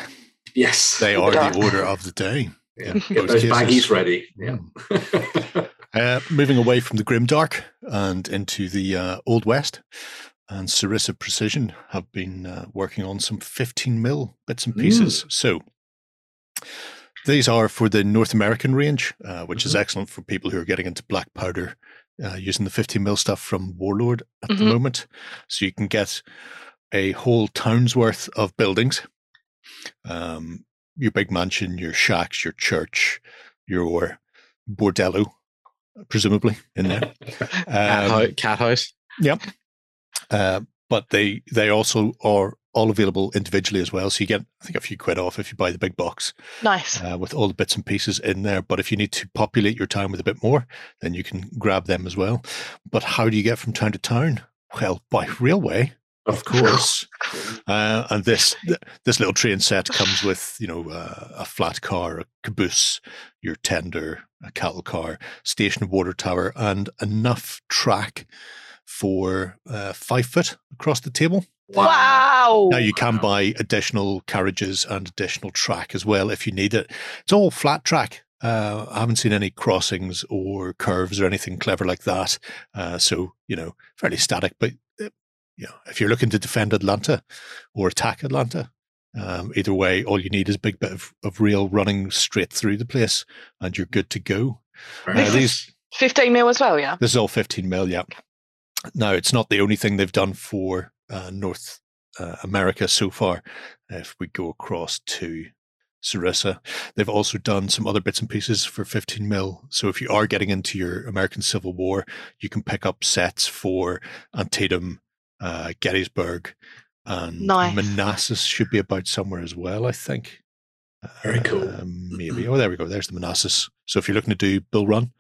Yes, They are Yeah. the order of the day. Yeah, Get most those cases. baggies ready. Yeah. Mm. Uh, moving away from the grim dark and into the uh, Old West, and Sarissa Precision have been uh, working on some 15 mil bits and pieces. So these are for the North American range, uh, which mm-hmm. is excellent for people who are getting into black powder uh, using the 15 mil stuff from Warlord at mm-hmm. the moment. So you can get a whole town's worth of buildings. Um, your big mansion, your shacks, your church, your bordello, presumably in there. Um, cat house. Yep. Uh, but they they also are all available individually as well. So you get, I think, a few quid off if you buy the big box. Nice. Uh, with all the bits and pieces in there. But if you need to populate your town with a bit more, then you can grab them as well. But how do you get from town to town? Well, by railway. Of course, uh, and this this little train set comes with you know uh, a flat car, a caboose, your tender, a cattle car, station water tower, and enough track for uh, five foot across the table. Wow. Now you can buy additional carriages and additional track as well if you need it. It's all flat track. Uh, I haven't seen any crossings or curves or anything clever like that. Uh, so, you know, fairly static. But, you know, if you're looking to defend Atlanta or attack Atlanta, um, either way, all you need is a big bit of, of rail running straight through the place and you're good to go. Uh, these 15 mil as well, yeah? This is all 15 mil, yeah. Now, it's not the only thing they've done for uh, North uh, America so far. If we go across to Sarissa, they've also done some other bits and pieces for 15 mil. So if you are getting into your American Civil War, you can pick up sets for Antietam, uh, Gettysburg, and nice. Manassas should be about somewhere as well, I think. Very cool. Um, maybe. Oh, there we go. There's the Manassas. So if you're looking to do Bull Run,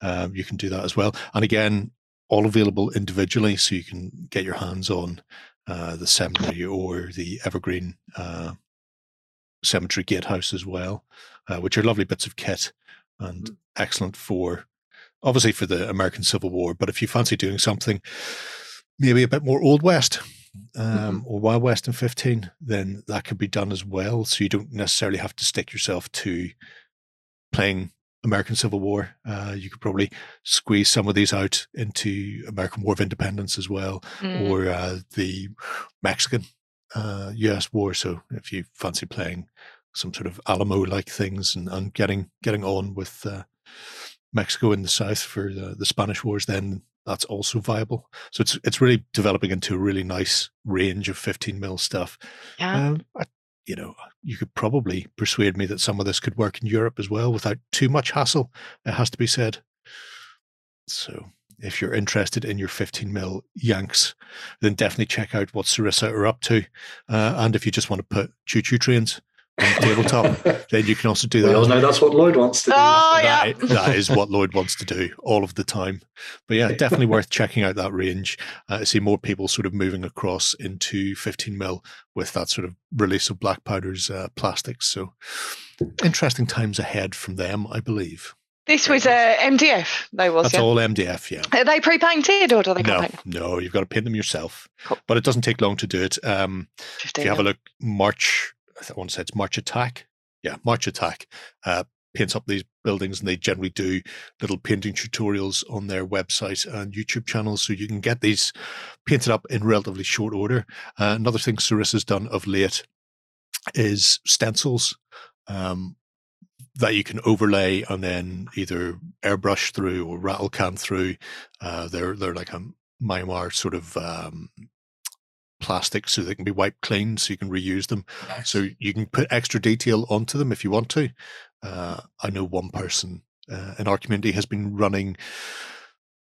um, you can do that as well. And again, all available individually, so you can get your hands on uh, the cemetery or the Evergreen uh, Cemetery Gatehouse as well, uh, which are lovely bits of kit and mm. excellent for obviously for the American Civil War. But if you fancy doing something maybe a bit more Old West um, mm-hmm. or Wild West in 15, then that can be done as well. So you don't necessarily have to stick yourself to playing American Civil War. Uh, you could probably squeeze some of these out into American War of Independence as well, mm. or uh, the Mexican uh, U.S. War. So if you fancy playing some sort of Alamo-like things and, and getting getting on with uh, Mexico in the South for the, the Spanish Wars, then that's also viable. So it's it's really developing into a really nice range of 15 mil stuff. Yeah. Um, I you know, you could probably persuade me that some of this could work in Europe as well without too much hassle. It has to be said. So if you're interested in your 15 mil Yanks, then definitely check out what Sarissa are up to. Uh, and if you just want to put choo choo trains on the tabletop, then you can also do that. We all know that's what Lloyd wants to do. Oh, yeah. That, that is what Lloyd wants to do all of the time. But yeah, definitely worth checking out that range. Uh, I see more people sort of moving across into 15 mil with that sort of release of Black Powder's uh, plastics. So interesting times ahead from them, I believe. This was uh, MDF, though, was That's it? all MDF, yeah. Are they pre-painted or do they no, paint? No, you've got to paint them yourself. Cool. But it doesn't take long to do it. Um, if you have a look, March I want to say it's March Attack. Yeah, March Attack uh, paints up these buildings, and they generally do little painting tutorials on their website and YouTube channels, so you can get these painted up in relatively short order. Uh, another thing Sarissa's done of late is stencils. Um, that you can overlay and then either airbrush through or rattle can through. Uh, they're they're like a Mylar sort of um, plastic so they can be wiped clean so you can reuse them. Nice. So you can put extra detail onto them if you want to. Uh, I know one person uh, in our community has been running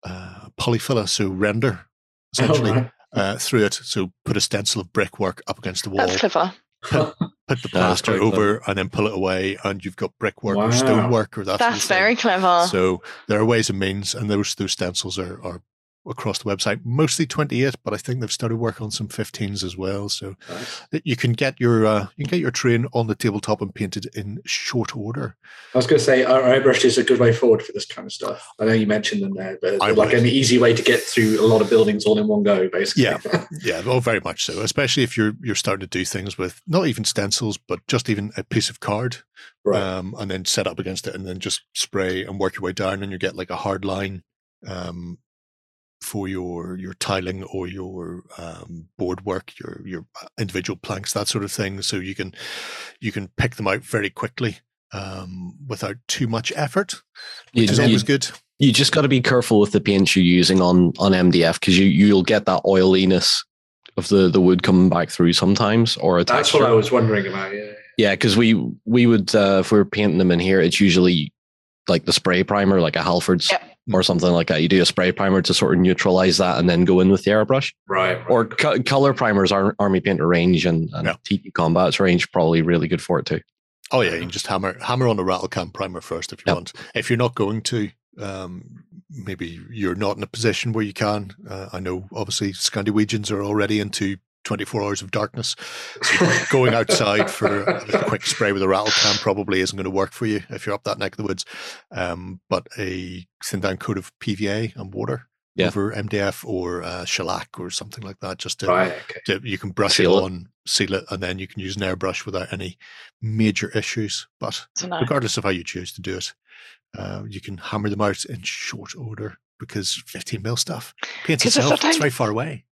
uh, polyfilla, so render essentially oh, uh, through it. So put a stencil of brickwork up against the wall. That's clever. Put, put the plaster over and then pull it away, and you've got brickwork wow. or stonework or that. That's very clever. So there are ways and means, and those those stencils are, are across the website, mostly 28, but I think they've started work on some 15s as well. So nice. you can get your uh, you can get your train on the tabletop and painted in short order. I was going to say our airbrush is a good way forward for this kind of stuff. I know you mentioned them there, but I like would. an easy way to get through a lot of buildings all in one go, basically. Yeah, yeah, well, very much so. Especially if you're you're starting to do things with not even stencils, but just even a piece of card, right. um, and then set up against it, and then just spray and work your way down, and you get like a hard line um, for your your tiling or your um, board work, your your uh, individual planks, that sort of thing. So you can you can pick them out very quickly um, without too much effort, You- which is you- always good. You just got to be careful with the paints you're using on on MDF because you you'll get that oiliness of the the wood coming back through sometimes, or a That's texture. what I was wondering about. Yeah. Yeah, because we we would uh, if we were painting them in here, it's usually like the spray primer, like a Halford's Yep. Or something like that. You do a spray primer to sort of neutralize that, and then go in with the airbrush. Right. Or co- color primers, Ar- Army Painter range and, and Yeah. TT Combats range probably really good for it too. Oh yeah, you can just hammer hammer on a rattle can primer first if you Yep. want. If you're not going to, um, maybe you're not in a position where you can. Uh, I know obviously Scandinavians are already into 24 hours of darkness. So going outside for a quick spray with a rattle can probably isn't going to work for you if you're up that neck of the woods. Um, but a thin down coat of PVA and water Yeah. over MDF or uh, shellac or something like that, just to right. Okay. to- you can brush Seal it it. on, seal it, and then you can use an airbrush without any major issues. But So regardless of how you choose to do it, uh, you can hammer them out in short order because 15 mil stuff paints itself. It's very far away.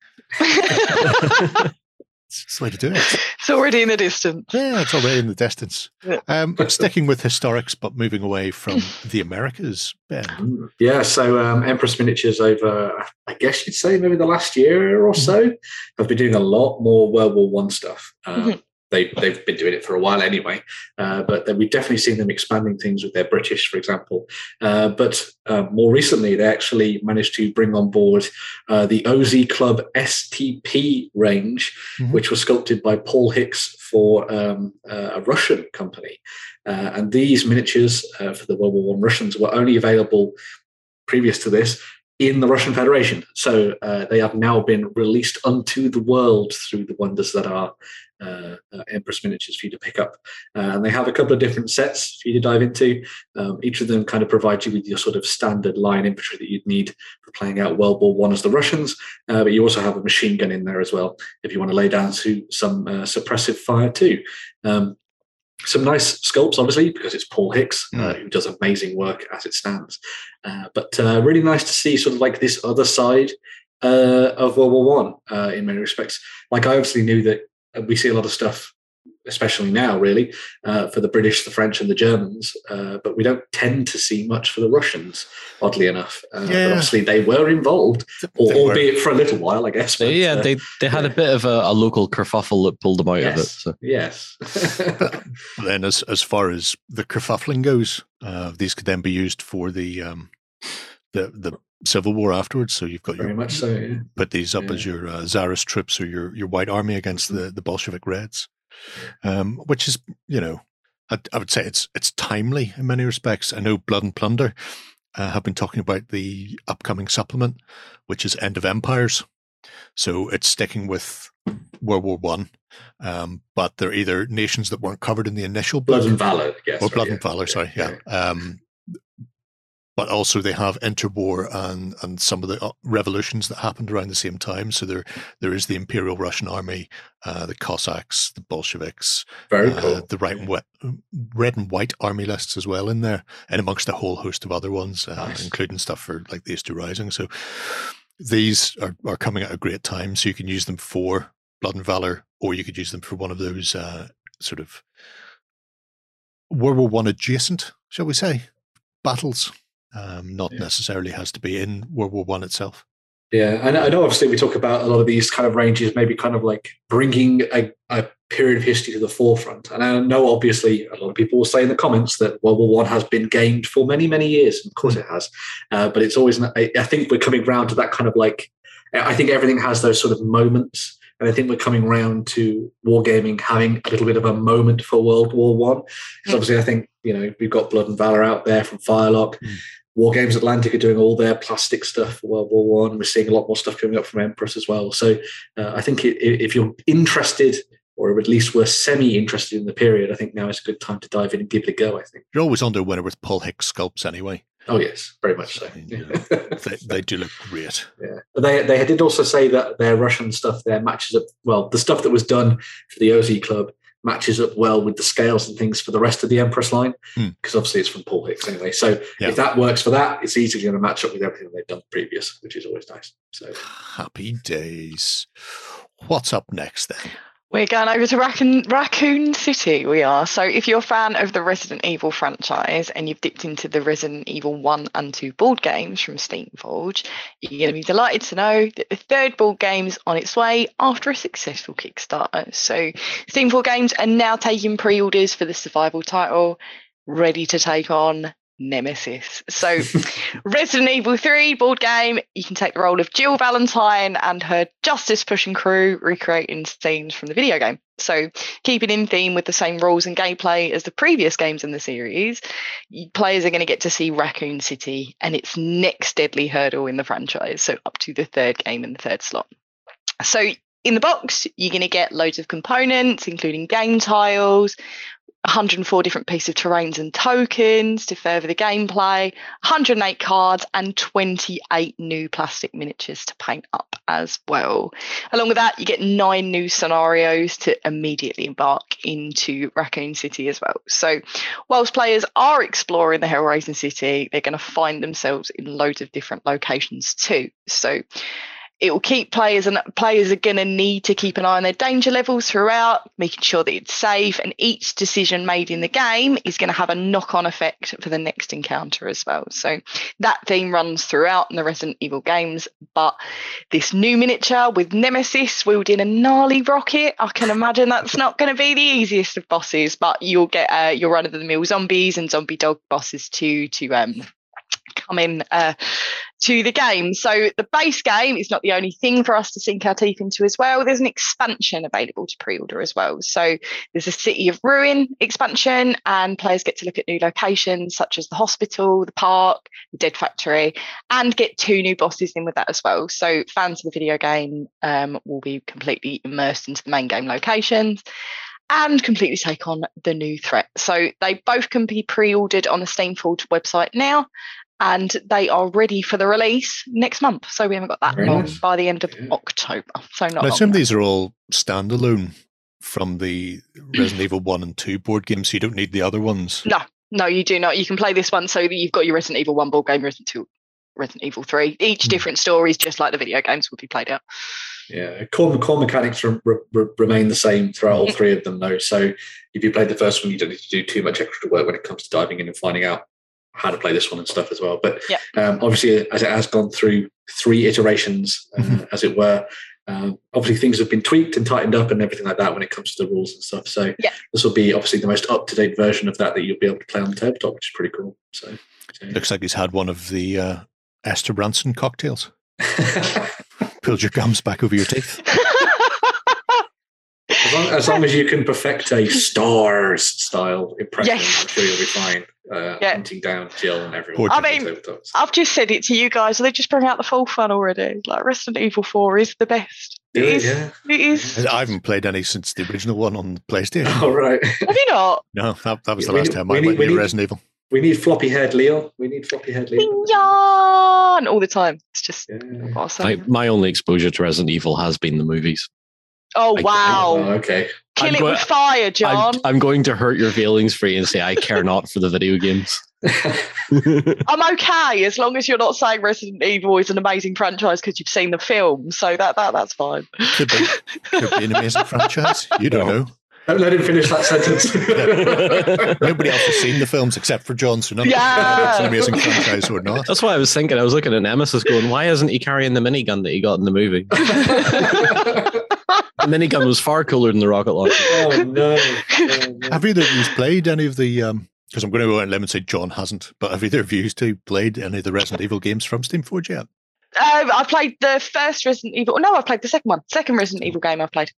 It's the way to do it. it's already in the distance. Yeah, it's already in the distance. Yeah. Um, sticking with historics, but moving away from the Americas, Ben. Yeah, so um, Empress Miniatures over, I guess you'd say maybe the last year or so, have been doing a lot more World War One stuff. Um, Mhm. They, they've been doing it for a while anyway, uh, but then we've definitely seen them expanding things with their British, for example. Uh, but uh, more recently, they actually managed to bring on board uh, the OZ Club STP range, Mhm. which was sculpted by Paul Hicks for um, a Russian company. Uh, and these miniatures uh, for the World War One Russians were only available previous to this in the Russian Federation. So uh, they have now been released unto the world through the wonders that are uh, uh, Empress miniatures for you to pick up. Uh, and they have a couple of different sets for you to dive into. Um, each of them kind of provides you with your sort of standard line infantry that you'd need for playing out World War One as the Russians. Uh, but you also have a machine gun in there as well if you want to lay down to some uh, suppressive fire too. Um, some nice sculpts, obviously, because it's Paul Hicks, uh, who does amazing work as it stands. Uh, but uh, really nice to see sort of like this other side uh, of World War One uh, in many respects. Like I obviously knew that we see a lot of stuff, especially now, really, uh, for the British, the French, and the Germans, uh, but we don't tend to see much for the Russians, oddly enough. Uh, But Yeah. obviously, they were involved, They were- albeit for a little while, I guess. But, yeah, uh, they they had a bit of a, a local kerfuffle that pulled them out of it. yes, So. yes. Then, as as far as the kerfuffling goes, uh, these could then be used for the um, the the Civil War afterwards. So you've got Very your much so. Yeah. put these up as your uh, Tsarist troops or your your White Army against the the Bolshevik Reds, um, which is you know I, I would say it's it's timely in many respects. I know Blood and Plunder uh, have been talking about the upcoming supplement, which is End of Empires. So it's sticking with World War One, um, but they're either nations that weren't covered in the initial book, Blood and Valor, yes. or right, Blood yeah. and Valor, sorry, yeah. Um, but also they have interwar and and some of the uh, revolutions that happened around the same time. So there there is the Imperial Russian Army, uh, the Cossacks, the Bolsheviks, Very uh, the right and wet, red and white army lists as well in there, and amongst a whole host of other ones, uh, Nice. including stuff for like the Easter Rising. So these are, are coming at a great time. So you can use them for Blood and Valor, or you could use them for one of those uh, sort of World War One adjacent, shall we say, battles. Um, not Yeah. necessarily has to be in World War One itself. Yeah, and I know obviously we talk about a lot of these kind of ranges, maybe kind of like bringing a, a period of history to the forefront. And I know obviously a lot of people will say in the comments that World War One has been gamed for many, many years. Of course it has, uh, but it's always. I I think we're coming round to that kind of like. I think everything has those sort of moments, and I think we're coming round to wargaming having a little bit of a moment for World War One. Because obviously, I think you know we've got Blood and Valor out there from Firelock. Mm. Wargames Atlantic are doing all their plastic stuff for World War One. We're seeing a lot more stuff coming up from Empress as well. So uh, I think i i- if you're interested, or at least were semi-interested in the period, I think now is a good time to dive in and give it a go. I think. You're always under winner with Paul Hicks sculpts anyway. Oh yes, very much so. Yeah. They, they do look great. Yeah, but they they did also say that their Russian stuff there matches up well. The stuff that was done for the OZ Club matches up well with the scales and things for the rest of the Empress line Hmm. because obviously it's from Paul Hicks anyway. So Yeah. if that works for that, it's easily going to match up with everything they've done previous, which is always nice. So Happy days. What's up next then? We're going over to Raccoon, Raccoon City, we are. So, if you're a fan of the Resident Evil franchise and you've dipped into the Resident Evil 1 and 2 board games from Steamforge, you're going to be delighted to know that the third board game is on its way after a successful Kickstarter. So, Steamforge Games are now taking pre orders for the survival title, ready to take on nemesis. So, Resident Evil 3 board game, you can take the role of Jill Valentine and her justice pushing crew, recreating scenes from the video game. So, keeping in theme with the same rules and gameplay as the previous games in the series, players are going to get to see Raccoon City and its next deadly hurdle in the franchise. So, up to the third game in the third slot. So, in the box, you're going to get loads of components, including game tiles, 104 different pieces of terrains and tokens to further the gameplay, 108 cards, and 28 new plastic miniatures to paint up as well. Along with that, you get nine new scenarios to immediately embark into Raccoon City as well. So, whilst players are exploring the Horizon City, they're going to find themselves in loads of different locations too. So, it will keep players and players are going to need to keep an eye on their danger levels throughout, making sure that it's safe. And each decision made in the game is going to have a knock on effect for the next encounter as well. So that theme runs throughout in the Resident Evil games. But this new miniature with Nemesis wielding a gnarly rocket, I can imagine that's not going to be the easiest of bosses, but you'll get uh, your run of the mill zombies and zombie dog bosses too to um, come in uh, to the game. So the base game is not the only thing for us to sink our teeth into as well. There's an expansion available to pre-order as well. So there's a City of Ruin expansion, and players get to look at new locations such as the hospital, the park, the Dead Factory, and get two new bosses in with that as well. So fans of the video game um, will be completely immersed into the main game locations and completely take on the new threat. So they both can be pre-ordered on the Steamforge website now, and they are ready for the release next month. So we haven't got that Very long nice. by the end of yeah. October. So not. I assume these are all standalone from the Resident Evil One and Two board games. So you don't need the other ones. No, no, you do not. You can play this one so that you've got your Resident Evil One board game, Resident Two, Resident Evil Three. Each mm. different stories, just like the video games, will be played out. Yeah, core, core mechanics re, re, remain the same throughout all three of them, though. So if you played the first one, you don't need to do too much extra work when it comes to diving in and finding out how to play this one and stuff as well. But yeah. um, obviously, as it has gone through three iterations, uh, mm-hmm. as it were, um, obviously things have been tweaked and tightened up and everything like that when it comes to the rules and stuff. So yeah. this will be obviously the most up to date version of that that you'll be able to play on the tabletop, which is pretty cool. So, so looks like he's had one of the uh, Esther Branson cocktails. Pulled your gums back over your teeth. As long, as long, as you can perfect a stars style impression, yes. I'm sure you'll be fine. Uh, yeah. hunting down Jill and everyone. I mean, I've just said it to you guys. They just bring out the full fun already. Like Resident Evil Four is the best. It is. Yeah. It is. I haven't played any since the original one on the PlayStation. Oh right. Have you not? No, that, that was the last need, time I need, went to Resident Evil. We need floppy haired Leo. We need floppy haired Leo. Yawn all the time. It's just yeah. awesome. I, my only exposure to Resident Evil has been the movies. Oh wow! Oh, okay. Kill I'm it go- with fire, John. I'm, I'm, going to hurt your feelings for you and say I care not for the video games. I'm okay as long as you're not saying Resident Evil is an amazing franchise because you've seen the film. So that, that that's fine. Could be, could be an amazing franchise. You don't know. Don't let him finish that sentence. Nobody else has seen the films except for John, so none yeah. it's an amazing franchise or not. That's what I was thinking. I was looking at Nemesis going, why isn't he carrying the minigun that he got in the movie? The minigun was far cooler than the rocket launcher. Oh no! Oh, no. Have either of you played any of the? Because um, I'm going to go out and let me say John hasn't, but have either of you two played any of the Resident Evil games from Steamforge yet? Uh, I played the first Resident Evil. No, I played the second one. Second Resident Evil game I've played.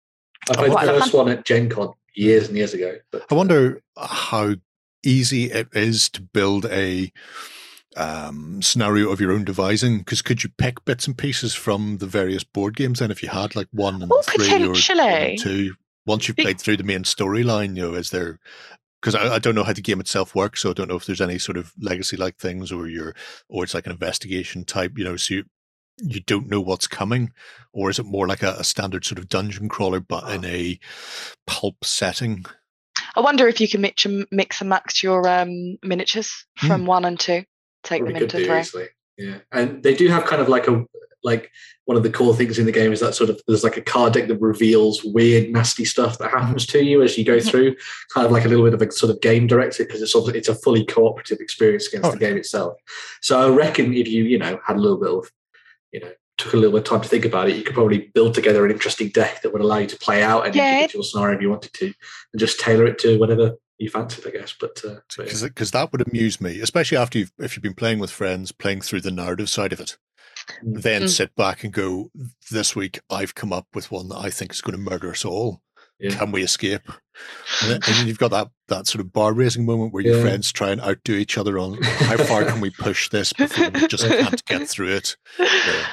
I played oh, the first one at Gen Con years and years ago. But, I wonder how easy it is to build a um, scenario of your own devising? Because could you pick bits and pieces from the various board games? And if you had like one and oh, three or two, once you've played through the main storyline, you know, is there? Because I, I, don't know how the game itself works, so I don't know if there's any sort of legacy-like things, or you're, or it's like an investigation type, you know. So you, you don't know what's coming, or is it more like a, a standard sort of dungeon crawler, but in a pulp setting? I wonder if you can mix and, mix and match your um, miniatures from hmm. one and two take them into three. Yeah, and they do have kind of like a like one of the cool things in the game is that sort of there's like a card deck that reveals weird, nasty stuff that happens to you as you go mm-hmm. through, kind of like a little bit of a sort of game director because it's sort of, it's a fully cooperative experience against oh. the game itself. So I reckon if you you know had a little bit of you know took a little bit of time to think about it, you could probably build together an interesting deck that would allow you to play out any yeah. individual scenario if you wanted to, and just tailor it to whatever you fancied, I guess. But because uh, because that would amuse me, especially after you've if you've been playing with friends, playing through the narrative side of it, mm. then mm. sit back and go, "This week I've come up with one that I think is going to murder us all. Yeah. Can we escape?" And then, and then, you've got that that sort of bar raising moment where your yeah. friends try and outdo each other on how far can we push this before we just can't get through it. Yeah.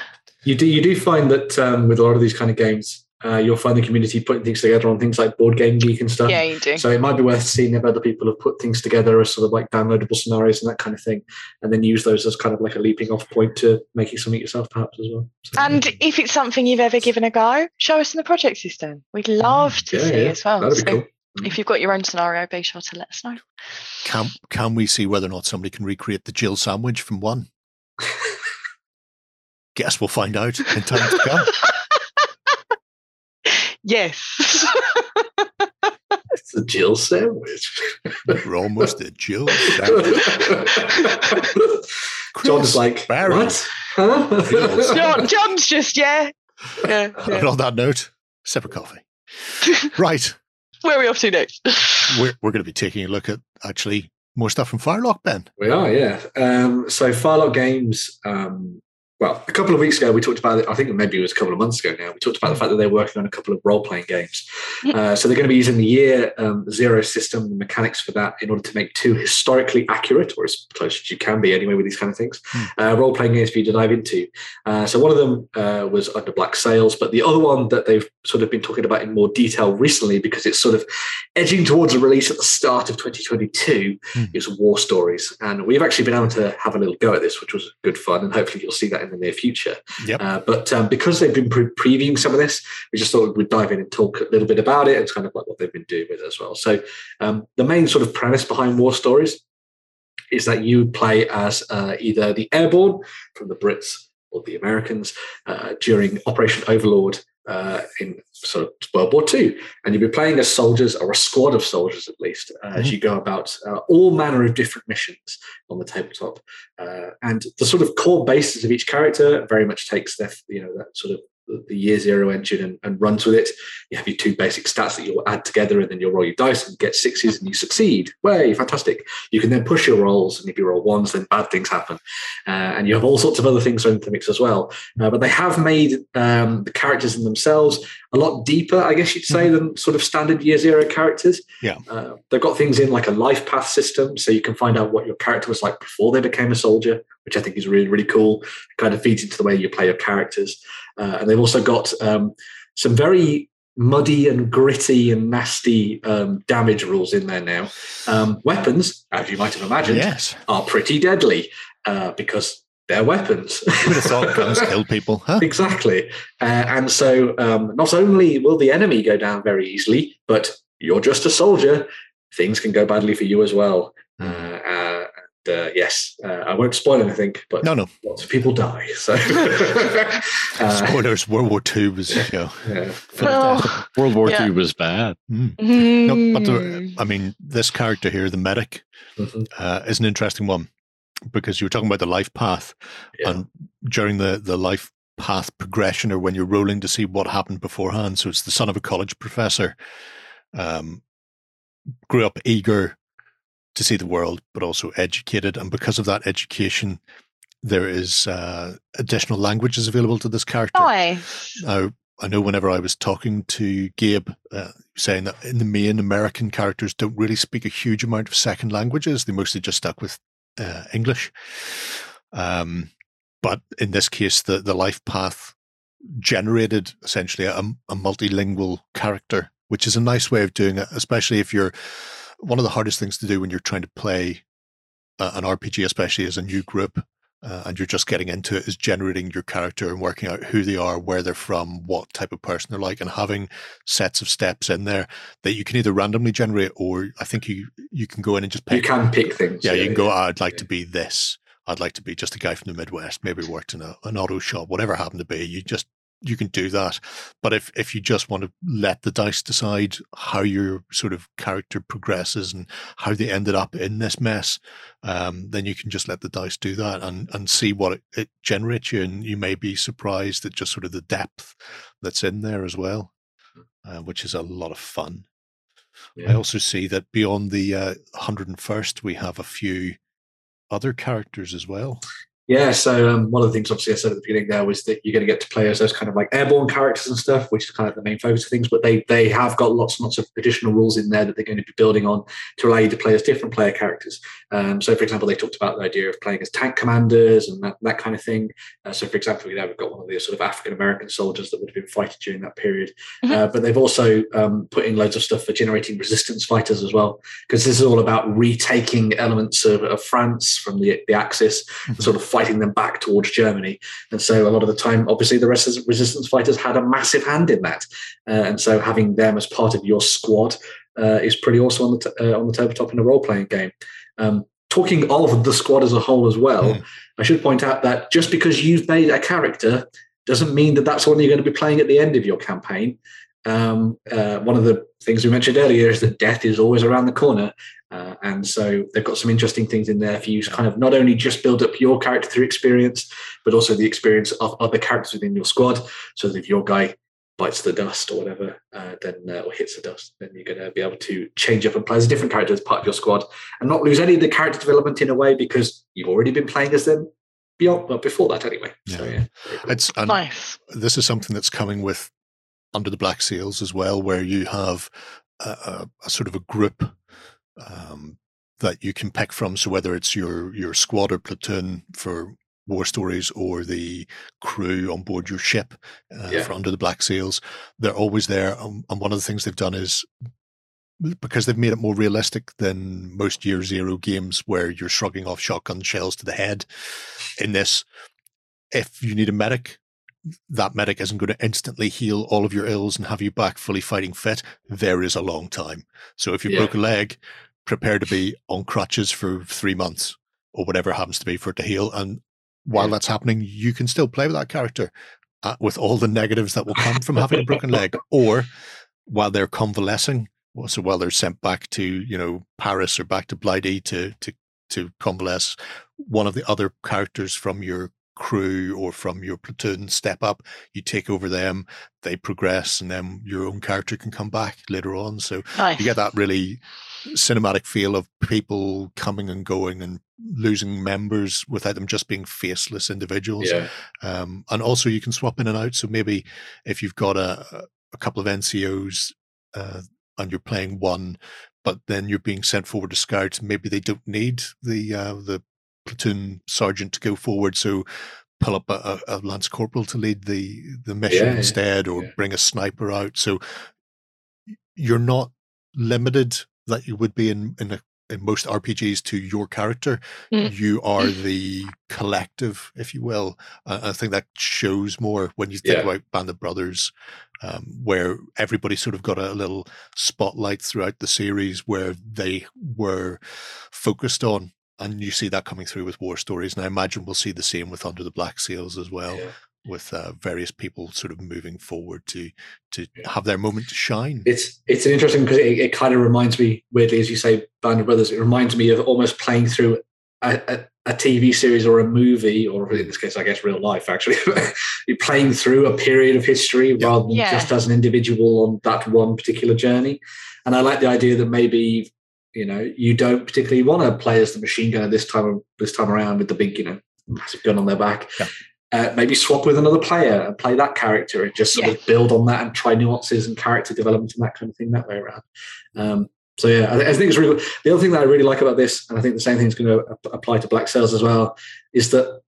You do you do find that um, with a lot of these kind of games, uh, you'll find the community putting things together on things like Board Game Geek and stuff. Yeah, you do. So it might be worth seeing if other people have put things together as sort of like downloadable scenarios and that kind of thing, and then use those as kind of like a leaping off point to making something yourself, perhaps as well. So, and yeah. if it's something you've ever given a go, show us in the project system. We'd mm, love to yeah, see yeah. as well. That'd so be cool. If you've got your own scenario, be sure to let us know. Can can we see whether or not somebody can recreate the Jill sandwich from one? Guess we'll find out in time to come. Yes. it's a Jill sandwich. We're almost a Jill sandwich. John's like, Barry. what? Huh? John, John's just, yeah. yeah, yeah. And on that note, sip of coffee. right. Where are we off to next? we're, we're going to be taking a look at actually more stuff from Firelock, Ben. We are, yeah. Um, so Firelock Games um, well, a couple of weeks ago, we talked about it. I think maybe it was a couple of months ago now. We talked about the fact that they're working on a couple of role playing games. Uh, so they're going to be using the year um, zero system, the mechanics for that, in order to make two historically accurate, or as close as you can be anyway with these kind of things, mm. uh, role playing games for you to dive into. Uh, so one of them uh, was Under Black Sails, but the other one that they've sort of been talking about in more detail recently, because it's sort of edging towards a release at the start of 2022, mm. is War Stories. And we've actually been able to have a little go at this, which was good fun. And hopefully you'll see that in the near future. Yep. Uh, but um, because they've been pre- previewing some of this, we just thought we'd dive in and talk a little bit about it. It's kind of like what they've been doing with it as well. So um, the main sort of premise behind War Stories is that you play as uh, either the airborne from the Brits or the Americans uh, during Operation Overlord uh, in sort of World War II. And you'll be playing as soldiers or a squad of soldiers at least uh, mm-hmm. as you go about uh, all manner of different missions on the tabletop. Uh, and the sort of core basis of each character very much takes their, you know, that sort of the year zero engine and, and, runs with it. You have your two basic stats that you'll add together and then you'll roll your dice and get sixes and you succeed. Way, fantastic. You can then push your rolls and if you roll ones, then bad things happen. Uh, and you have all sorts of other things thrown the mix as well. Uh, but they have made um, the characters in themselves a lot deeper, I guess you'd say, mm-hmm. than sort of standard year zero characters. Yeah. Uh, they've got things in like a life path system so you can find out what your character was like before they became a soldier, which I think is really, really cool. It kind of feeds into the way you play your characters. Uh, and they've also got um, some very muddy and gritty and nasty um, damage rules in there now. Um, weapons, as you might have imagined, yes. are pretty deadly uh, because they're weapons. Would have thought guns kill people. Huh? Exactly. Uh, and so um, not only will the enemy go down very easily, but you're just a soldier. Things can go badly for you as well. Hmm. Uh, uh, yes, uh, I won't spoil anything, but no, no, lots of people die. So, uh, spoilers. World War Two was, you know, yeah. oh, World War yeah. Two was bad. Mm. Mm. No, but the, I mean, this character here, the medic, mm-hmm. Uh, is an interesting one because you were talking about the life path, yeah. and during the the life path progression, or when you're rolling to see what happened beforehand. So it's the son of a college professor. Um, grew up eager to see the world, but also educated. And because of that education, there is uh, additional languages available to this character. Now, I know whenever I was talking to Gabe, uh, saying that in the main American characters don't really speak a huge amount of second languages; they mostly just stuck with uh, English. Um, but in this case, the the life path generated essentially a, a multilingual character, which is a nice way of doing it, especially if you're one of the hardest things to do when you're trying to play an RPG, especially as a new group, uh, and you're just getting into it, is generating your character and working out who they are, where they're from, what type of person they're like, and having sets of steps in there that you can either randomly generate or I think you you can go in and just pick. You can pick things. Yeah, yeah you can go. Oh, I'd like yeah. to be this, I'd like to be just a guy from the Midwest, maybe worked in a, an auto shop, whatever happened to be. You just you can do that. But if if you just want to let the dice decide how your sort of character progresses and how they ended up in this mess, um, then you can just let the dice do that and and see what it, it generates you, and you may be surprised at just sort of the depth that's in there as well, uh, which is a lot of fun. Yeah. I also see that beyond the uh, 101st, we have a few other characters as well. Yeah, so um, one of the things, obviously, I said at the beginning there was that you're going to get to play as those kind of like airborne characters and stuff, which is kind of the main focus of things. But they they have got lots and lots of additional rules in there that they're going to be building on to allow you to play as different player characters. Um, so, for example, they talked about the idea of playing as tank commanders and that, that kind of thing. Uh, so, for example, you know, we've got one of the sort of African American soldiers that would have been fighting during that period. Mm-hmm. Uh, but they've also um, put in loads of stuff for generating resistance fighters as well, because this is all about retaking elements of, of France from the, the Axis mm-hmm. sort of fighting them back towards Germany. And so a lot of the time, obviously, the rest of the resistance fighters had a massive hand in that. Uh, and so having them as part of your squad uh, is pretty awesome on the t- uh, on the tabletop in a role playing game. Um, talking of the squad as a whole as well, mm. I should point out that just because you've made a character doesn't mean that that's one you're going to be playing at the end of your campaign. Um, uh, one of the things we mentioned earlier is that death is always around the corner. Uh, and so they've got some interesting things in there for you to kind of not only just build up your character through experience, but also the experience of other characters within your squad. So that if your guy bites the dust or whatever, uh, then uh, or hits the dust, then you're going to be able to change up and play as a different character as part of your squad, and not lose any of the character development in a way because you've already been playing as them beyond well before that anyway. Yeah. So yeah, it's nice. This is something that's coming with under the Black Sails as well, where you have a, a, a sort of a group um, that you can pick from. So whether it's your your squad or platoon for war stories or the crew on board your ship uh, yeah. for under the black sails, they're always there. Um, and one of the things they've done is because they've made it more realistic than most year zero games where you're shrugging off shotgun shells to the head. In this, if you need a medic, that medic isn't going to instantly heal all of your ills and have you back fully fighting fit. There is a long time. So if you yeah. broke a leg, prepare to be on crutches for three months or whatever happens to be for it to heal. And while that's happening, you can still play with that character uh, with all the negatives that will come from having a broken leg. Or while they're convalescing, so while they're sent back to you know Paris or back to Blighty to to to convalesce, one of the other characters from your crew or from your platoon step up, you take over them, they progress, and then your own character can come back later on. So nice. you get that really cinematic feel of people coming and going and losing members without them just being faceless individuals. Yeah. Um, and also you can swap in and out. So maybe if you've got a, a couple of NCOs uh, and you're playing one, but then you're being sent forward to scouts, maybe they don't need the uh, the platoon sergeant to go forward. So pull up a, a lance corporal to lead the the mission yeah, instead, or yeah. bring a sniper out. So you're not limited that you would be in in, a, in most RPGs to your character. Mm. You are the collective, if you will. Uh, I think that shows more when you think yeah. about Band of Brothers, um, where everybody sort of got a little spotlight throughout the series where they were focused on and you see that coming through with war stories and i imagine we'll see the same with under the black sails as well yeah. with uh, various people sort of moving forward to to yeah. have their moment to shine it's it's interesting because it, it, kind of reminds me weirdly as you say band of brothers it reminds me of almost playing through a, a, a tv series or a movie or in this case i guess real life actually you're playing through a period of history yeah. rather than just as an individual on that one particular journey and i like the idea that maybe you know, you don't particularly want to play as the machine gunner this time this time around with the big, you know, massive gun on their back. Yeah. Uh, maybe swap with another player and play that character and just sort yeah. of build on that and try nuances and character development and that kind of thing that way around. Um, so yeah, I, I, think it's really the other thing that I really like about this, and I think the same thing is going to apply to Black Sails as well, is that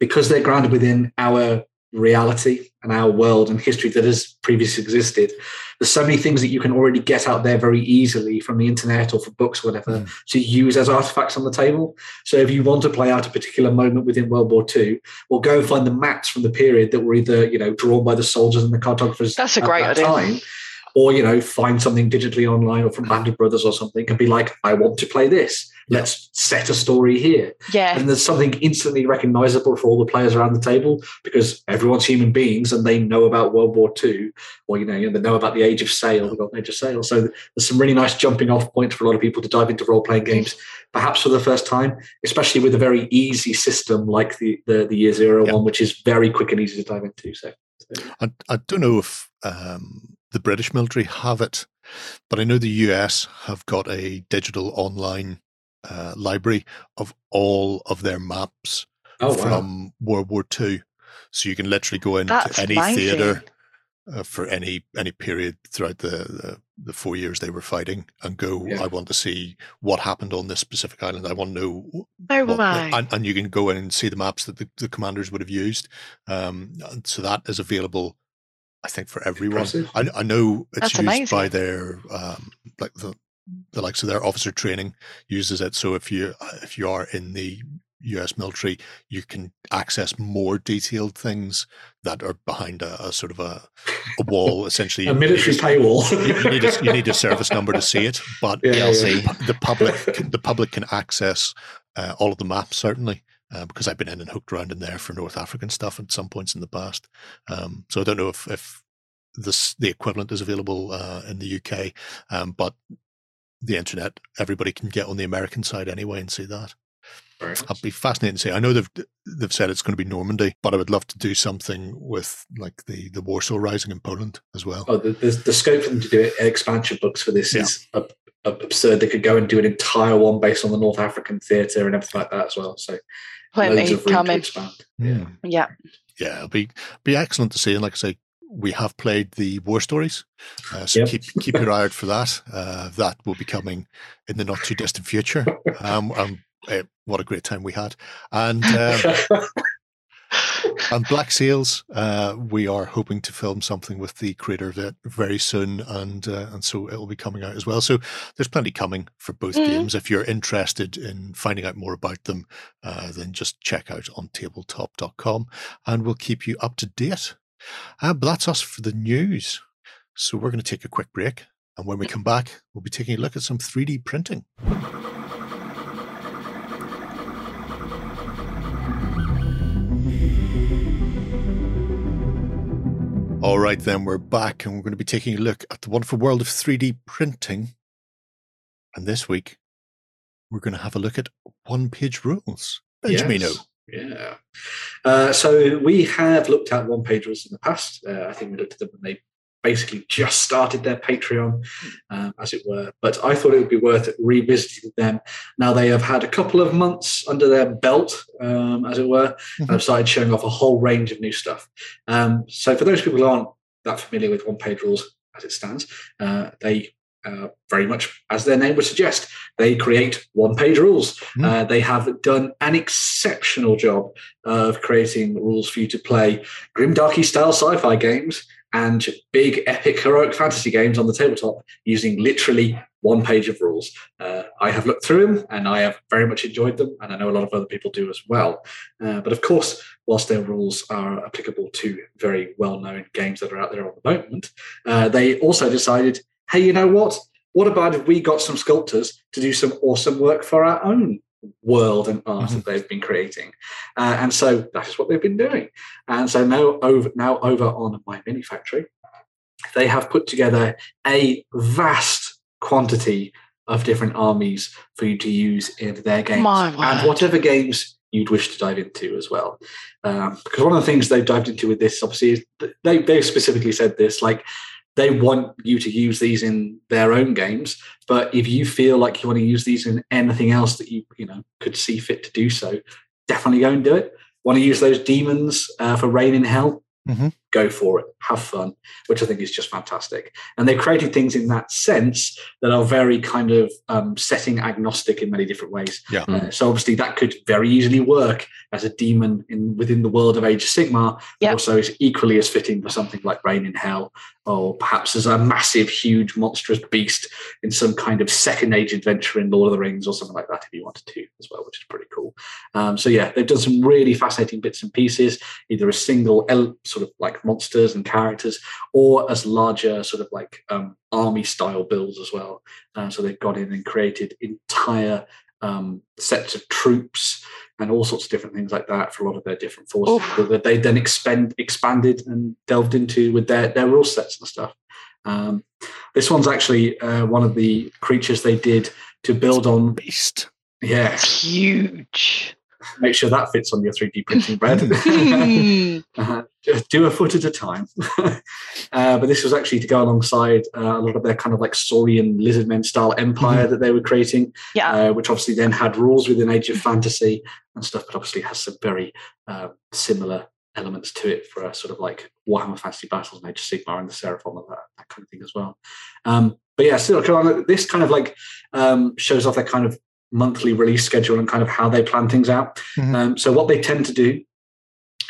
because they're grounded within our reality and our world and history that has previously existed. There's so many things that you can already get out there very easily from the internet or from books or whatever mm. to use as artifacts on the table. So if you want to play out a particular moment within World War II, well, go and find the maps from the period that were either you know drawn by the soldiers and the cartographers. That's a great that idea. Time, or you know find something digitally online or from Band of Brothers or something and be like, I want to play this. Let's set a story here. Yeah. And there's something instantly recognizable for all the players around the table because everyone's human beings and they know about World War II or, you know, you know they know about the Age of Sail, the Golden Age of Sail. So there's some really nice jumping off points for a lot of people to dive into role playing games, perhaps for the first time, especially with a very easy system like the, the, the Year Zero one, which is very quick and easy to dive into. So, so. I, I don't know if um, the British military have it, but I know the US have got a digital online uh, library of all of their maps oh, from wow. World War II. So you can literally go into That's any theater uh, for any any period throughout the, the, the four years they were fighting and go. Yeah. I want to see what happened on this specific island. I want to know. Oh what, and, and, you can go in and see the maps that the, the commanders would have used. Um, so that is available. I think for everyone. I, I, know it's That's used amazing. by their um, like the the likes of their officer training uses it. So if you if you are in the U.S. military, you can access more detailed things that are behind a, a sort of a, a wall, essentially. a military paywall. you, you, need a, you need a service number to see it, but yeah, yeah. the public can, the public can access uh, all of the maps certainly. Uh, because I've been in and hooked around in there for North African stuff at some points in the past. Um, so I don't know if, if this the equivalent is available uh, in the UK, um, but the internet, everybody can get on the American side anyway and see that. Nice. I'd be fascinated to see. I know they've they've said it's going to be Normandy, but I would love to do something with like the the Warsaw Rising in Poland as well. Oh, the, the, the scope for them to do expansion books for this yeah. is absurd. They could go and do an entire one based on the North African theatre and everything like that as well. So plenty coming. Hmm. Yeah, yeah, yeah. It'll be be excellent to see. And like I say, we have played the war stories, uh, so yep. keep keep your eye out for that. Uh, that will be coming in the not too distant future. Um, um uh, what a great time we had, and um, and Black Sails, uh, we are hoping to film something with the creator of it very soon, and uh, and so it will be coming out as well. So there's plenty coming for both mm. games. If you're interested in finding out more about them, uh, then just check out on tabletop.com, and we'll keep you up to date uh, but that's us for the news. So we're going to take a quick break. And when we come back, we'll be taking a look at some 3D printing. All right, then we're back and we're going to be taking a look at the wonderful world of 3D printing. And this week, we're going to have a look at one page rules. Benjamino. Yes. Yeah. Uh, so we have looked at one pagers in the past. Uh, I think we looked at them when they basically just started their Patreon, um, as it were. But I thought it would be worth revisiting them. Now they have had a couple of months under their belt, um, as it were, mm-hmm. and have started showing off a whole range of new stuff. Um, so for those people who aren't that familiar with one page rules as it stands, uh, they uh, very much as their name would suggest, they create one page rules. Mm. Uh, they have done an exceptional job of creating rules for you to play grimdarky style sci fi games and big epic heroic fantasy games on the tabletop using literally one page of rules. Uh, I have looked through them and I have very much enjoyed them, and I know a lot of other people do as well. Uh, but of course, whilst their rules are applicable to very well known games that are out there at the moment, uh, they also decided hey, you know what? What about if we got some sculptors to do some awesome work for our own world and art mm-hmm. that they've been creating? Uh, and so that is what they've been doing. And so now over now over on MyMiniFactory, they have put together a vast quantity of different armies for you to use in their games and whatever games you'd wish to dive into as well. Um, because one of the things they've dived into with this, obviously, is they they specifically said this like they want you to use these in their own games. But if you feel like you want to use these in anything else that you you know could see fit to do so, definitely go and do it. Want to use those demons uh, for Reign in Hell? Mm-hmm. Go for it. Have fun, which I think is just fantastic. And they've created things in that sense that are very kind of um, setting agnostic in many different ways. Yeah. Uh, so obviously that could very easily work as a demon in within the world of Age of Sigmar. Yep. Also, is equally as fitting for something like Reign in Hell, or perhaps as a massive, huge, monstrous beast in some kind of second age adventure in Lord of the Rings or something like that, if you wanted to as well, which is pretty cool. Um, so yeah, they've done some really fascinating bits and pieces, either a single sort of like monsters and characters, or as larger sort of like um, army style builds as well. Uh, so they've gone in and created entire um, sets of troops and all sorts of different things like that for a lot of their different forces Oof. that they then expend, expanded and delved into with their, their rule sets and stuff. Um, this one's actually uh, one of the creatures they did to build on. Beast. Yeah. It's huge. Make sure that fits on your 3D printing bread. do a foot at a time. uh, but this was actually to go alongside uh, a lot of their kind of like Saurian lizardmen style empire mm-hmm. that they were creating, yeah. Uh, which obviously then had rules within Age of Fantasy and stuff, but obviously has some very uh, similar elements to it for a sort of like Warhammer Fantasy Battles and Age of Sigmar and the Seraphon and that, that kind of thing as well. Um, but yeah, still, this kind of like um, shows off their kind of monthly release schedule and kind of how they plan things out. Mm-hmm. Um, so what they tend to do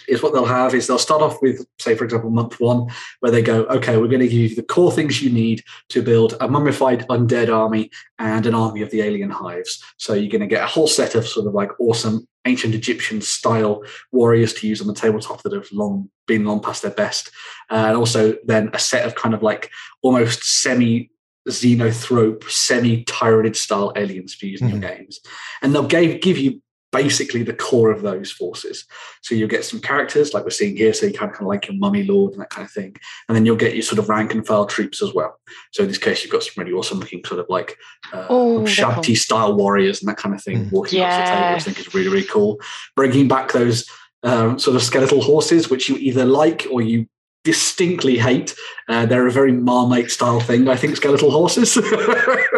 is what they'll have is they'll start off with, say, for example, month one, where they go, okay, we're going to give you the core things you need to build a mummified undead army and an army of the alien hives. So you're going to get a whole set of sort of like awesome ancient Egyptian style warriors to use on the tabletop that have long been long past their best. Uh, and also then a set of kind of like almost semi xenothrope, semi tyranid style aliens for using mm-hmm. your games. And they'll give, give you basically the core of those forces. So you'll get some characters like we're seeing here, so you kind of, kind of like your mummy lord and that kind of thing. And then you'll get your sort of rank and file troops as well. So in this case, you've got some really awesome looking sort of like uh, oh, Shanti style warriors and that kind of thing mm. walking yes. off the table, I think is really, really cool. Bringing back those um, sort of skeletal horses, which you either like or you distinctly hate. Uh, they're a very Marmite style thing, I think, skeletal horses.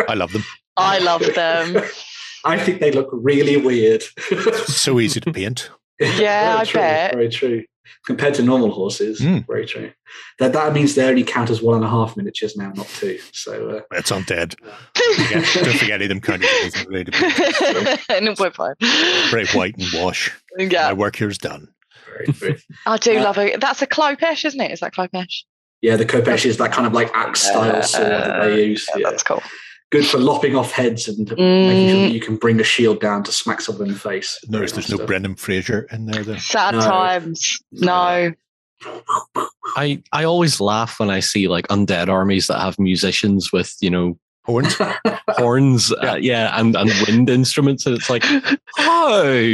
I love them. I love them. I think they look really weird. so easy to paint. Yeah, I true, bet. Very true. Compared to normal horses, mm. very true. That that means they only count as one and a half miniatures now, not two. So uh, that's undead. Don't forget any of them counting. no, we're fine. Very white and wash. Yeah. My work here's done. Very, very. I do uh, love it. That's a Khopesh, isn't it? Is that Khopesh? Yeah, the Khopesh is that kind of like axe style sword that they use. Yeah, yeah. That's cool good for lopping off heads and mm. making sure that you can bring a shield down to smack someone in the face. Notice there's no Brendan Fraser in there. Though. Sad no. times. No. I I always laugh when I see like undead armies that have musicians with you know horns, horns, yeah, uh, yeah and, and wind instruments, and it's like, oh.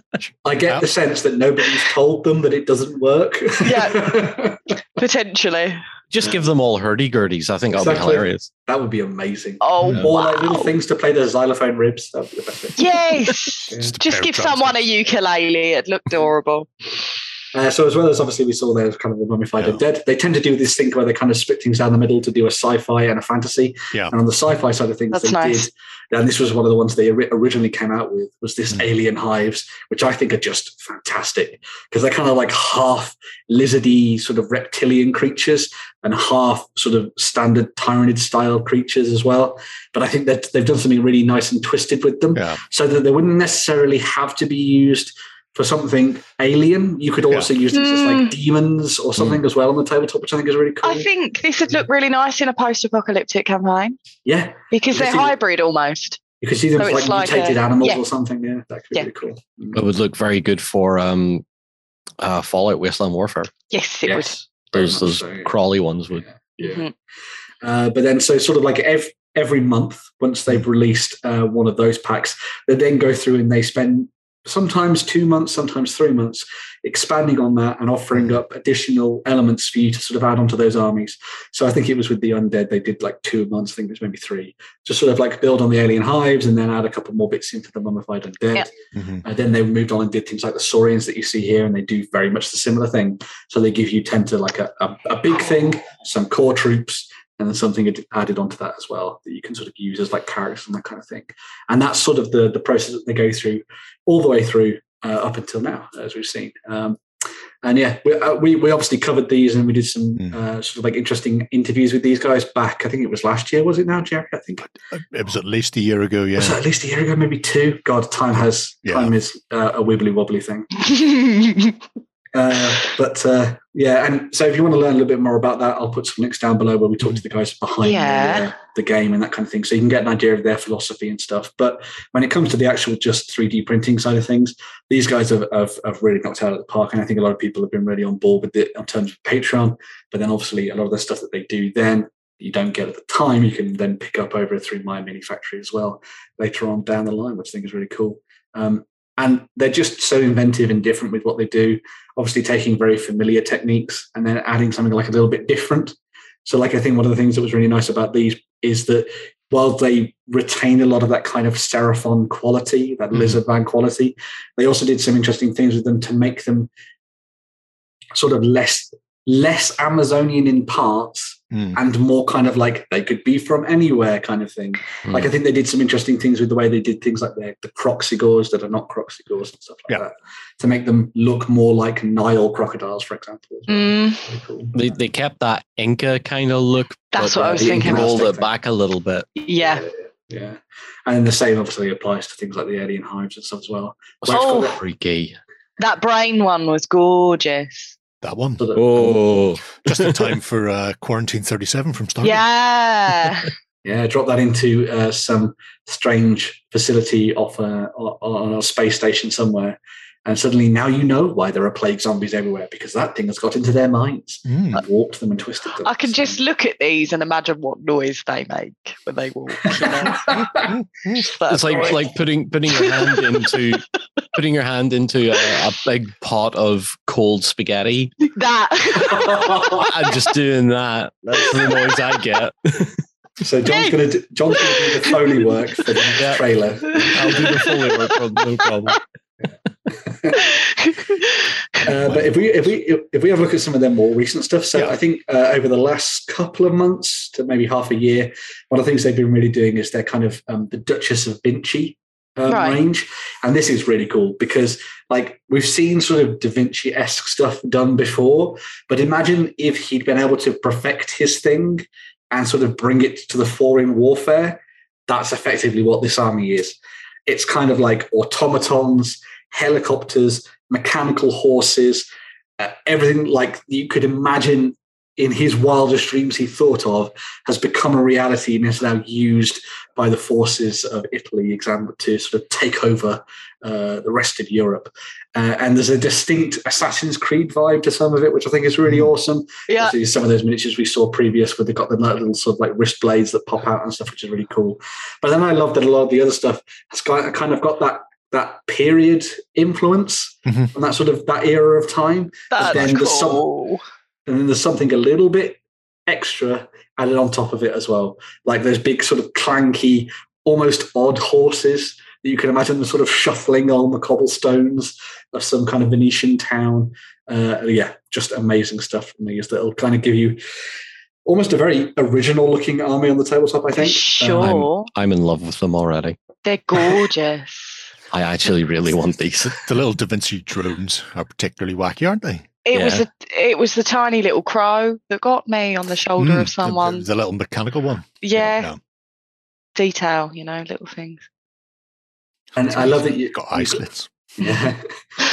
I get the sense that nobody's told them that it doesn't work. Yeah, potentially. Just give them all hurdy gurdies. I think that'll be hilarious. That would be amazing. Oh, yeah. wow. like little things to play the xylophone ribs. That would be the best. Yes. yeah. Just give someone a ukulele. It'd look adorable. Uh, so as well as obviously we saw there kind of the mummified yeah. dead, they tend to do this thing where they kind of split things down the middle to do a sci-fi and a fantasy. Yeah. And on the sci-fi side of things, That's they nice. did, and this was one of the ones they originally came out with was this mm. alien hives, which I think are just fantastic because they're kind of like half lizardy sort of reptilian creatures and half sort of standard tyranid style creatures as well. But I think that they've done something really nice and twisted with them, yeah. so that they wouldn't necessarily have to be used for something alien. You could also yeah. use these as like hmm. demons or something mm. as well on the tabletop, which I think is really cool. I think this would look really nice in a post-apocalyptic campaign. Yeah, because they're hybrid almost. You could see them so like, like mutated a, animals yeah. or something. Yeah, that could be yeah. really cool. Mm. It would look very good for um, uh, Fallout Wasteland Warfare. Yes, it yes, would. Those those so, crawly ones would. Yeah. Mm-hmm. Uh, but then, so sort of like every every month, once they've released uh, one of those packs, they then go through and they spend sometimes two months, sometimes three months, expanding on that and offering up additional elements for you to sort of add onto those armies. So I think it was with the undead, they did like two months, I think it was maybe three, just sort of like build on the alien hives and then add a couple more bits into the mummified undead. Yeah. Mm-hmm. And then they moved on and did things like the Saurians that you see here, and they do very much the similar thing. So they give you tend to like a, a, a big thing, some core troops, and then something added onto that as well that you can sort of use as like characters and that kind of thing. And that's sort of the the process that they go through all the way through uh, up until now, as we've seen. Um, and yeah, we, uh, we, we obviously covered these and we did some mm. uh, sort of like interesting interviews with these guys back. I think it was last year, was it now, Jerry? I think it was at least a year ago. Yeah, was at least a year ago, maybe two. God, time has yeah. time is uh, a wibbly wobbly thing. Uh, but uh, yeah, and so if you want to learn a little bit more about that, I'll put some links down below where we talk to the guys behind Yeah. the, uh, the game and that kind of thing, so you can get an idea of their philosophy and stuff. But when it comes to the actual just 3D printing side of things, these guys have, have, have really knocked out of the park, and I think a lot of people have been really on board with it in terms of Patreon. But then obviously a lot of the stuff that they do then you don't get at the time, you can then pick up over through MyMiniFactory as well later on down the line, which I think is really cool. Um, and they're just so inventive and different with what they do. Obviously, taking very familiar techniques and then adding something like a little bit different. So, like I think one of the things that was really nice about these is that while they retain a lot of that kind of Seraphon quality, that Mhm. lizard man quality, they also did some interesting things with them to make them sort of less less Amazonian in parts Mm. and more kind of like they could be from anywhere kind of thing. Like I think they did some interesting things with the way they did things like the, the Kroxigors that are not Kroxigors and stuff like Yeah. that to make them look more like Nile crocodiles, for example. well. Mm, cool. They, they kept that Inca kind of look. That's what I was thinking. Inca Rolled it back a little bit. yeah. Yeah. And then the same obviously applies to things like the alien hives and stuff as well. Was Where it's got Oh. freaky. That brain one was gorgeous. That one. Oh, Just in time for uh, Quarantine 37 from Star Yeah. Yeah, drop that into uh, some strange facility off a, on a space station somewhere. And suddenly now you know why there are plague zombies everywhere because that thing has got into their minds Mm. and warped them and twisted them. I can So- just look at these and imagine what noise they make when they walk. You know? It's like noise. like putting putting your hand into putting your hand into a, a big pot of cold spaghetti That I'm just doing that. That's the noise I get. So John's going to John's going to do the foley work for the next Yeah. trailer. I'll do the foley work, no problem. Uh, but if we if we if we have a look at some of their more recent stuff, so Yeah. I think uh, over the last couple of months to maybe half a year, one of the things they've been really doing is they're kind of um, the Duchies of Vinci um, Right. range, and this is really cool because like we've seen sort of Da Vinci esque stuff done before, but imagine if he'd been able to perfect his thing and sort of bring it to the fore in warfare. That's effectively what this army is. It's kind of like automatons, helicopters, mechanical horses, uh, everything like you could imagine in his wildest dreams he thought of has become a reality and is now used by the forces of Italy to sort of take over uh, the rest of Europe. Uh, and there's a distinct Assassin's Creed vibe to some of it, which I think is really awesome. yeah. Obviously, some of those miniatures we saw previous where they've got the little sort of like wrist blades that pop out and stuff, which is really cool. But then I love that a lot of the other stuff has got, kind of got that that period influence Mhm. and that sort of that era of time. That's then there's some- cool. And then there's something a little bit extra added on top of it as well. Like those big sort of clanky, almost odd horses that you can imagine them sort of shuffling on the cobblestones of some kind of Venetian town. Uh, yeah, just amazing stuff from these that'll kind of give you almost a very original looking army on the tabletop, I think. Sure. I'm in love with them already. They're gorgeous. I actually really want these. The little Da Vinci drones are particularly wacky, aren't they? It was Yeah. the it was the tiny little crow that got me on the shoulder Mm, of someone. The, the little mechanical one. yeah, detail, you know, little things. And I love that you've Got eye slits. Yeah.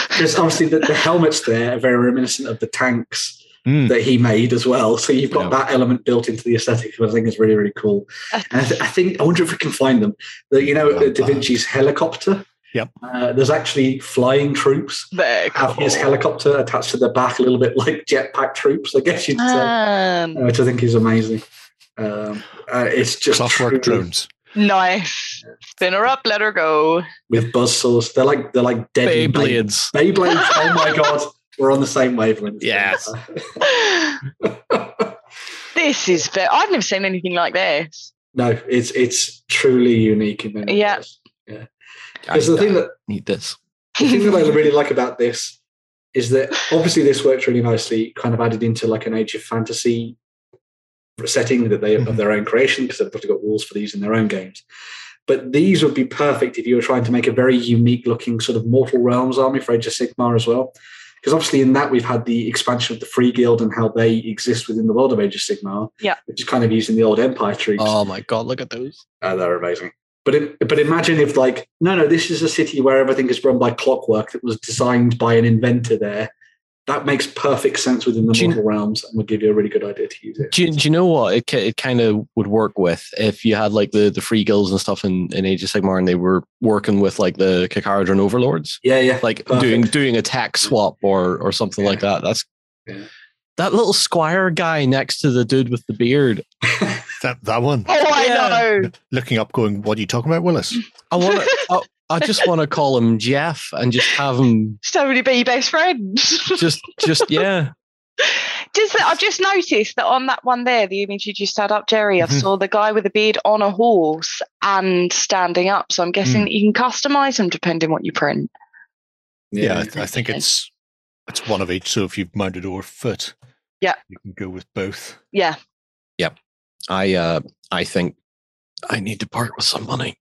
Because obviously the, the helmets there are very reminiscent of the tanks Mm. that he made as well. So you've got Yeah. that element built into the aesthetic, which I think is really, really cool. And I, th- I think I wonder if we can find them. The, you know, Not Da bad. Vinci's helicopter. Yep. Uh, there's actually flying troops They're have his helicopter attached to the back, a little bit like jetpack troops, I guess you'd say, Man, uh, which I think is amazing. Um, uh, it's just Clockwork truly- drones. Nice. Spin her up, let her go. with buzz buzzsaws. They're like they're like deadly Beyblades. Beyblades. Beyblades. oh my god, we're on the same wavelength. Yes. this is fair. I've never seen anything like this. no, it's it's truly unique in many Yeah. ways. Yeah. Because the thing that need this. the thing that I really like about this is that obviously this works really nicely, kind of added into like an age of fantasy setting that they of Mhm. their own creation because they've probably got rules for these in their own games. But these would be perfect if you were trying to make a very unique looking sort of Mortal Realms army for Age of Sigmar as well. Because obviously in that we've had the expansion of the Free Guild and how they exist within the world of Age of Sigmar, Yeah. which is kind of using the old Empire troops. Oh my god, look at those. Uh, they're amazing. But it, but imagine if like no no this is a city where everything is run by clockwork that was designed by an inventor there, that makes perfect sense within the Do you- realms and would give you a really good idea to use it. Do you, do you know what it, it kind of would work with if you had like the, the free guilds and stuff in, in Age of Sigmar and they were working with like the Kharadron Overlords, yeah, yeah. like Perfect. doing doing a tax swap or or something like that. That's Yeah. that little squire guy next to the dude with the beard. That that one. Oh, I Yeah. know. Looking up, going, "What are you talking about, Willis?" I want to. I, I just want to call him Jeff and just have him So many be best friends. just just yeah. Just that I've just noticed that on that one there, the image you just had up, Jerry, I Mhm. saw the guy with the beard on a horse and standing up. So I'm guessing Mm. that you can customize them depending what you print. Yeah, I, th- I think it's it's one of each. So if you've mounted or foot, Yeah. you can go with both. Yeah. Yep. I uh I think I need to part with some money.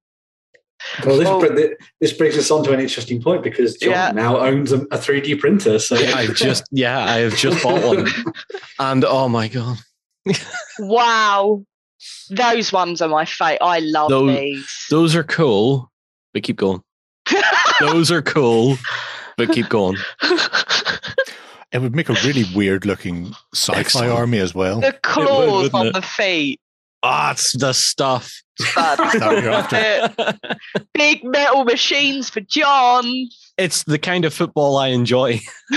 Well, this, br- this brings us on to an interesting point because John Yeah. now owns a, a 3D printer. So I've just yeah, I have just bought one, and oh my god, Wow. Those ones are my fate. I love Those- these. those are cool. But keep going. Those are cool, but keep going. It would make a really weird looking sci-fi Excellent. army as well. the claws wouldn't on it? the feet. Ah, it's the stuff. Bad. Is that what you're after? Big metal machines for John. it's the kind of football I enjoy.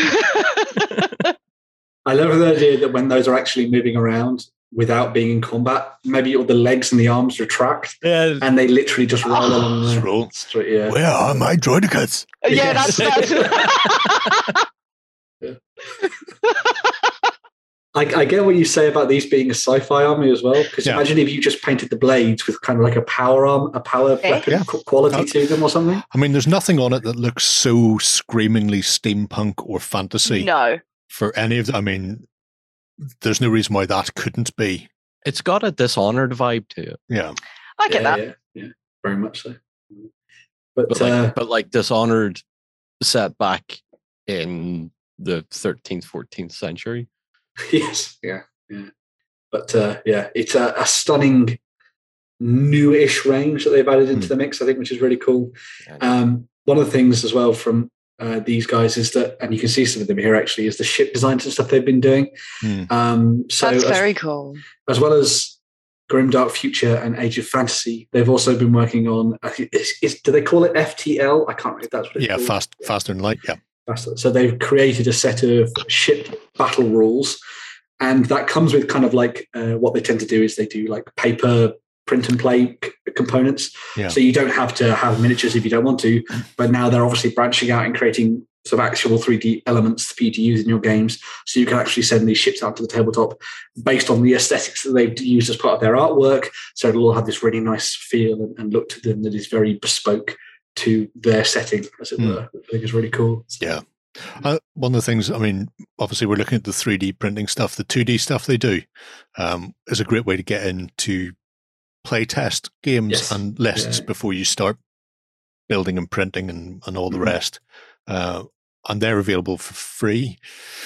I love the idea that when those are actually moving around without being in combat, maybe all the legs and the arms retract Yeah, and they literally just roll along the roll. street. Yeah. Where are my droidekas? yeah, Yes. that's, that's I, I get what you say about these being a sci-fi army as well. Because Yeah. imagine if you just painted the blades with kind of like a power arm, a power Yeah. weapon Yeah. quality Uh, to them or something. I mean, there's nothing on it that looks so screamingly steampunk or fantasy no. for any of them. I mean, there's no reason why that couldn't be. it's got a dishonored vibe to it, Yeah. I get yeah, that. Yeah, yeah, very much so. But, but like, uh, but like dishonored set back in the 13th, 14th century. yes, yeah, yeah. But uh, yeah, it's a, a stunning newish range that they've added into Hmm. the mix. I think, which is really cool. Um, one of the things as well from uh, these guys is that, and you can see some of them here actually, is the ship designs and stuff they've been doing. Hmm. Um, so That's as, very cool. as well as Grimdark Future and Age of Fantasy, they've also been working on. Is, is, do they call it FTL? I can't remember if that's what it's Yeah. called. Fast, faster than light. Yeah. So they've created a set of ship battle rules, and that comes with kind of like uh, what they tend to do is they do like paper print and play c- components. Yeah. So you don't have to have miniatures if you don't want to, but now they're obviously branching out and creating some actual 3D elements for you to use in your games. So you can actually send these ships out to the tabletop based on the aesthetics that they've used as part of their artwork. So it'll all have this really nice feel and, and look to them that is very bespoke to their setting, as it Hmm. were. I think is really cool. Yeah. Uh, one of the things, I mean, obviously, we're looking at the 3D printing stuff, the 2D stuff they do um, is a great way to get into play test games Yes. and lists Yeah. before you start building and printing and, and all the Mhm. rest. Uh, and they're available for free.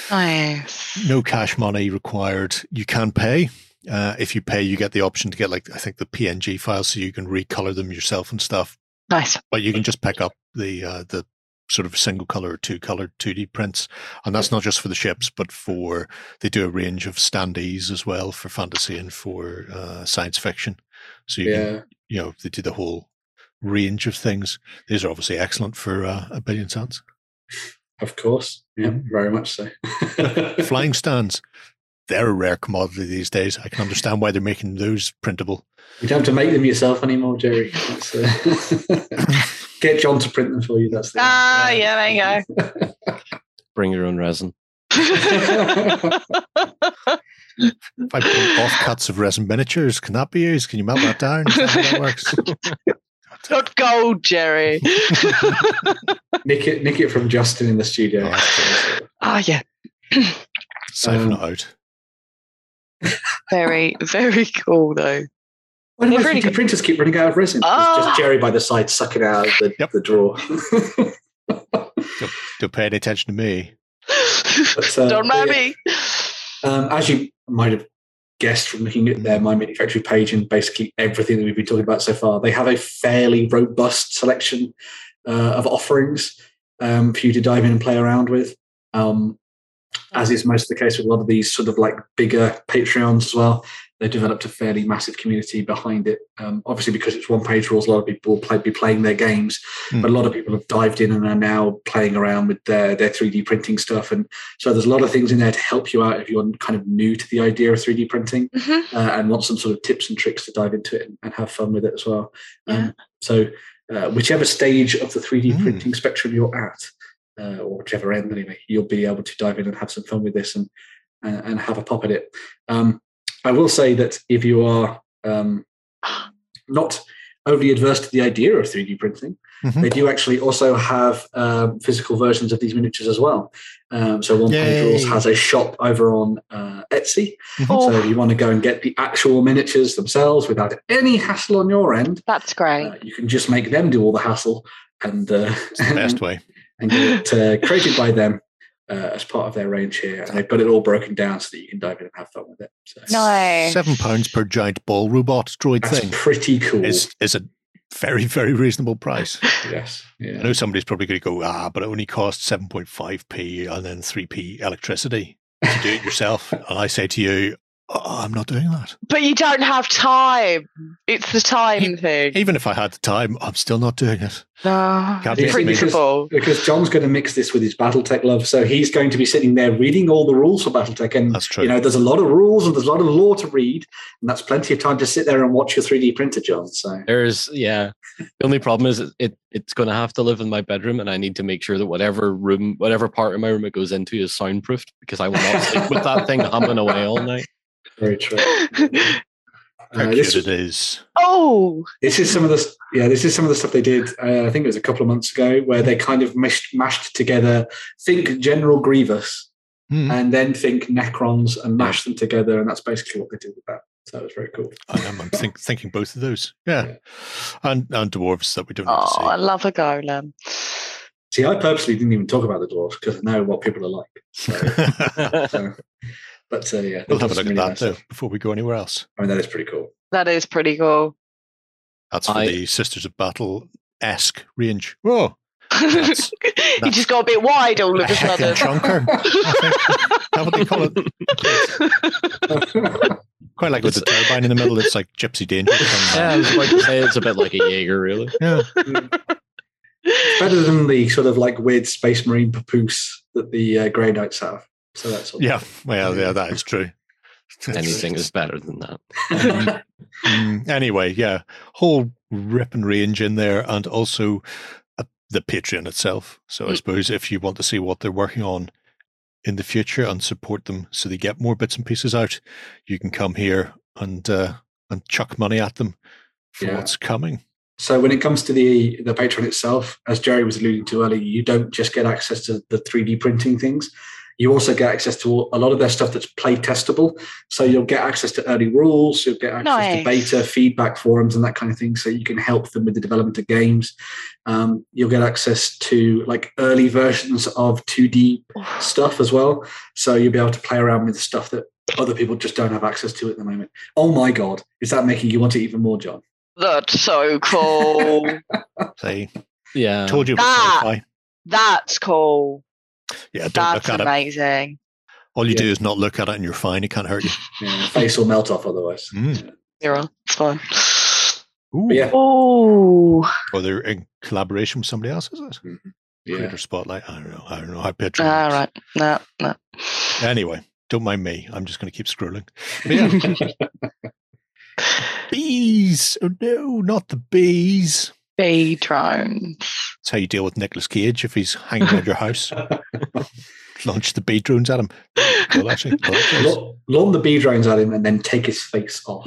Nice. No cash money required. You can pay. Uh, if you pay, you get the option to get, like, I think the PNG files so you can recolor them yourself and stuff Nice. but you can just pick up the uh, the sort of single color or two color 2D prints, and that's not just for the ships, but for they do a range of standees as well for fantasy and for uh, science fiction. So you can, you know they do the whole range of things. These are obviously excellent for uh, a billion suns. Of course. Yeah, Mhm. very much so. Flying stands. They're a rare commodity these days. I can understand why they're making those printable. You don't have to make them yourself anymore, Jerry. That's, uh, get John to print them for you. That's the Ah, yeah, there you go. Bring your own resin. If I print offcuts of resin miniatures, can that be used? Can you melt that down? Is that how that works? Not gold, Jerry. nick it, nick it from Justin in the studio. Oh, that's Ah, yeah. Siphon Um, it out. Very, very cool, though. Why do They're really good. printers keep running out of resin? It's Ah. just Jerry by the side sucking out the, Yep. the drawer. Don't pay any attention to me. But, uh, Don't mind yeah. me. Um, as you might have guessed from looking at their MyMiniFactory page and basically everything that we've been talking about so far, they have a fairly robust selection uh, of offerings um, for you to dive in and play around with. Um, as is most of the case with a lot of these sort of like bigger Patreons as well. They developed a fairly massive community behind it. Um, obviously, because it's one page rules, a lot of people will play, be playing their games, Mm. but a lot of people have dived in and are now playing around with their, their 3D printing stuff. And so there's a lot of things in there to help you out if you're kind of new to the idea of 3D printing Mhm. uh, and want some sort of tips and tricks to dive into it and, and have fun with it as well. Yeah. Um, so, uh, whichever stage of the 3D Mm. printing spectrum you're at, uh, or whichever end anyway, you'll be able to dive in and have some fun with this and and, and have a pop at it. Um, I will say that if you are um, not overly adverse to the idea of 3D printing, Mhm. they do actually also have um, physical versions of these miniatures as well. Um, so One Page Yay. Rules has a shop over on uh, Etsy. Oh, So if you want to go and get the actual miniatures themselves without any hassle on your end, that's great. uh, you can just make them do all the hassle and uh, It's the best way. And get it uh, created by them uh, as part of their range here. And they've got it all broken down so that you can dive in and have fun with it. So Nice. Seven pounds per giant ball robot droid that's thing pretty cool. is is a very very reasonable price. yes. I know somebody's probably going to go ah, but it only costs seven point five p and then three p electricity to do it yourself. and I say to you, oh, I'm not doing that. But you don't have time. It's the time thing. Even if I had the time, I'm still not doing it. No, Can't it's be- principle. Because John's going to mix this with his BattleTech love, so he's going to be sitting there reading all the rules for BattleTech, and That's true. you know there's a lot of rules and there's a lot of lore to read, and that's plenty of time to sit there and watch your 3D printer, John. So There's yeah. The only problem is it, it it's going to have to live in my bedroom, and I need to make sure that whatever room, whatever part of my room it goes into is soundproofed because I will not sleep with that thing humming away all night. Very true. Uh, cute this, it is. oh, this is some of the yeah this is some of the stuff they did. Uh, I think it was a couple of months ago where they kind of mashed, mashed together. Think General Grievous Hmm. and then think Necrons and mash them together, and that's basically what they did with that. So that was very cool. I am. I'm think, thinking both of those. Yeah, Yeah. and and dwarves that we don't need oh, to I see. love a golem. See, I purposely didn't even talk about the dwarves because I know what people are like. So, so- but uh, yeah, we'll they've a look some at that nice though before we go anywhere else. I mean, that is pretty cool. That is pretty cool. That's for I- the Sisters of Battle esque range. Whoa, That's- you just got a bit wide all of a heckin' sudden. chunker. How would they call it? Quite like with the turbine in the middle. It's like Gipsy Danger. from, Yeah, I was about to say it's a bit like a Jaeger, really. yeah. It's Better than the sort of like weird space marine papoose that the uh, Grey Knights have. So that's all. Yeah. Well, yeah, that is true. Anything is better than that. Mm, anyway, yeah, whole rip and range in there, and also uh, the Patreon itself. So I Mm. suppose if you want to see what they're working on in the future and support them so they get more bits and pieces out, you can come here and uh, and chuck money at them for Yeah. what's coming. So when it comes to the the Patreon itself, as Jerry was alluding to earlier, you don't just get access to the 3D printing things. You also get access to a lot of their stuff that's play testable. So you'll get access to early rules, you'll get access to beta feedback forums and that kind of thing. So you can help them with the development of games. Um, you'll get access to like early versions of 2D stuff as well. So you'll be able to play around with stuff that other people just don't have access to at the moment. Oh my God, is that making you want it even more, John? That's so cool. See, Yeah. told you about that- sci-fi. That's cool. Yeah, don't That's look at it. amazing. All you Yeah. do is not look at it, and you're fine. It can't hurt you. Yeah, face will melt off otherwise. Mm. You're on. It's fine. Ooh, yeah, Oh, or they're in collaboration with somebody else. Is it? yeah. Creator Spotlight. I don't know. I don't know how Patreon. all works. right. No, no. Anyway, don't mind me. I'm just going to keep scrolling. But yeah, bees. Oh no, not the bees. Bee drones. That's how you deal with Nicolas Cage if he's hanging around your house. Launch the bee drones at him. Well, actually, well, that's- Lawn lawn the bee drones at him and then take his face off.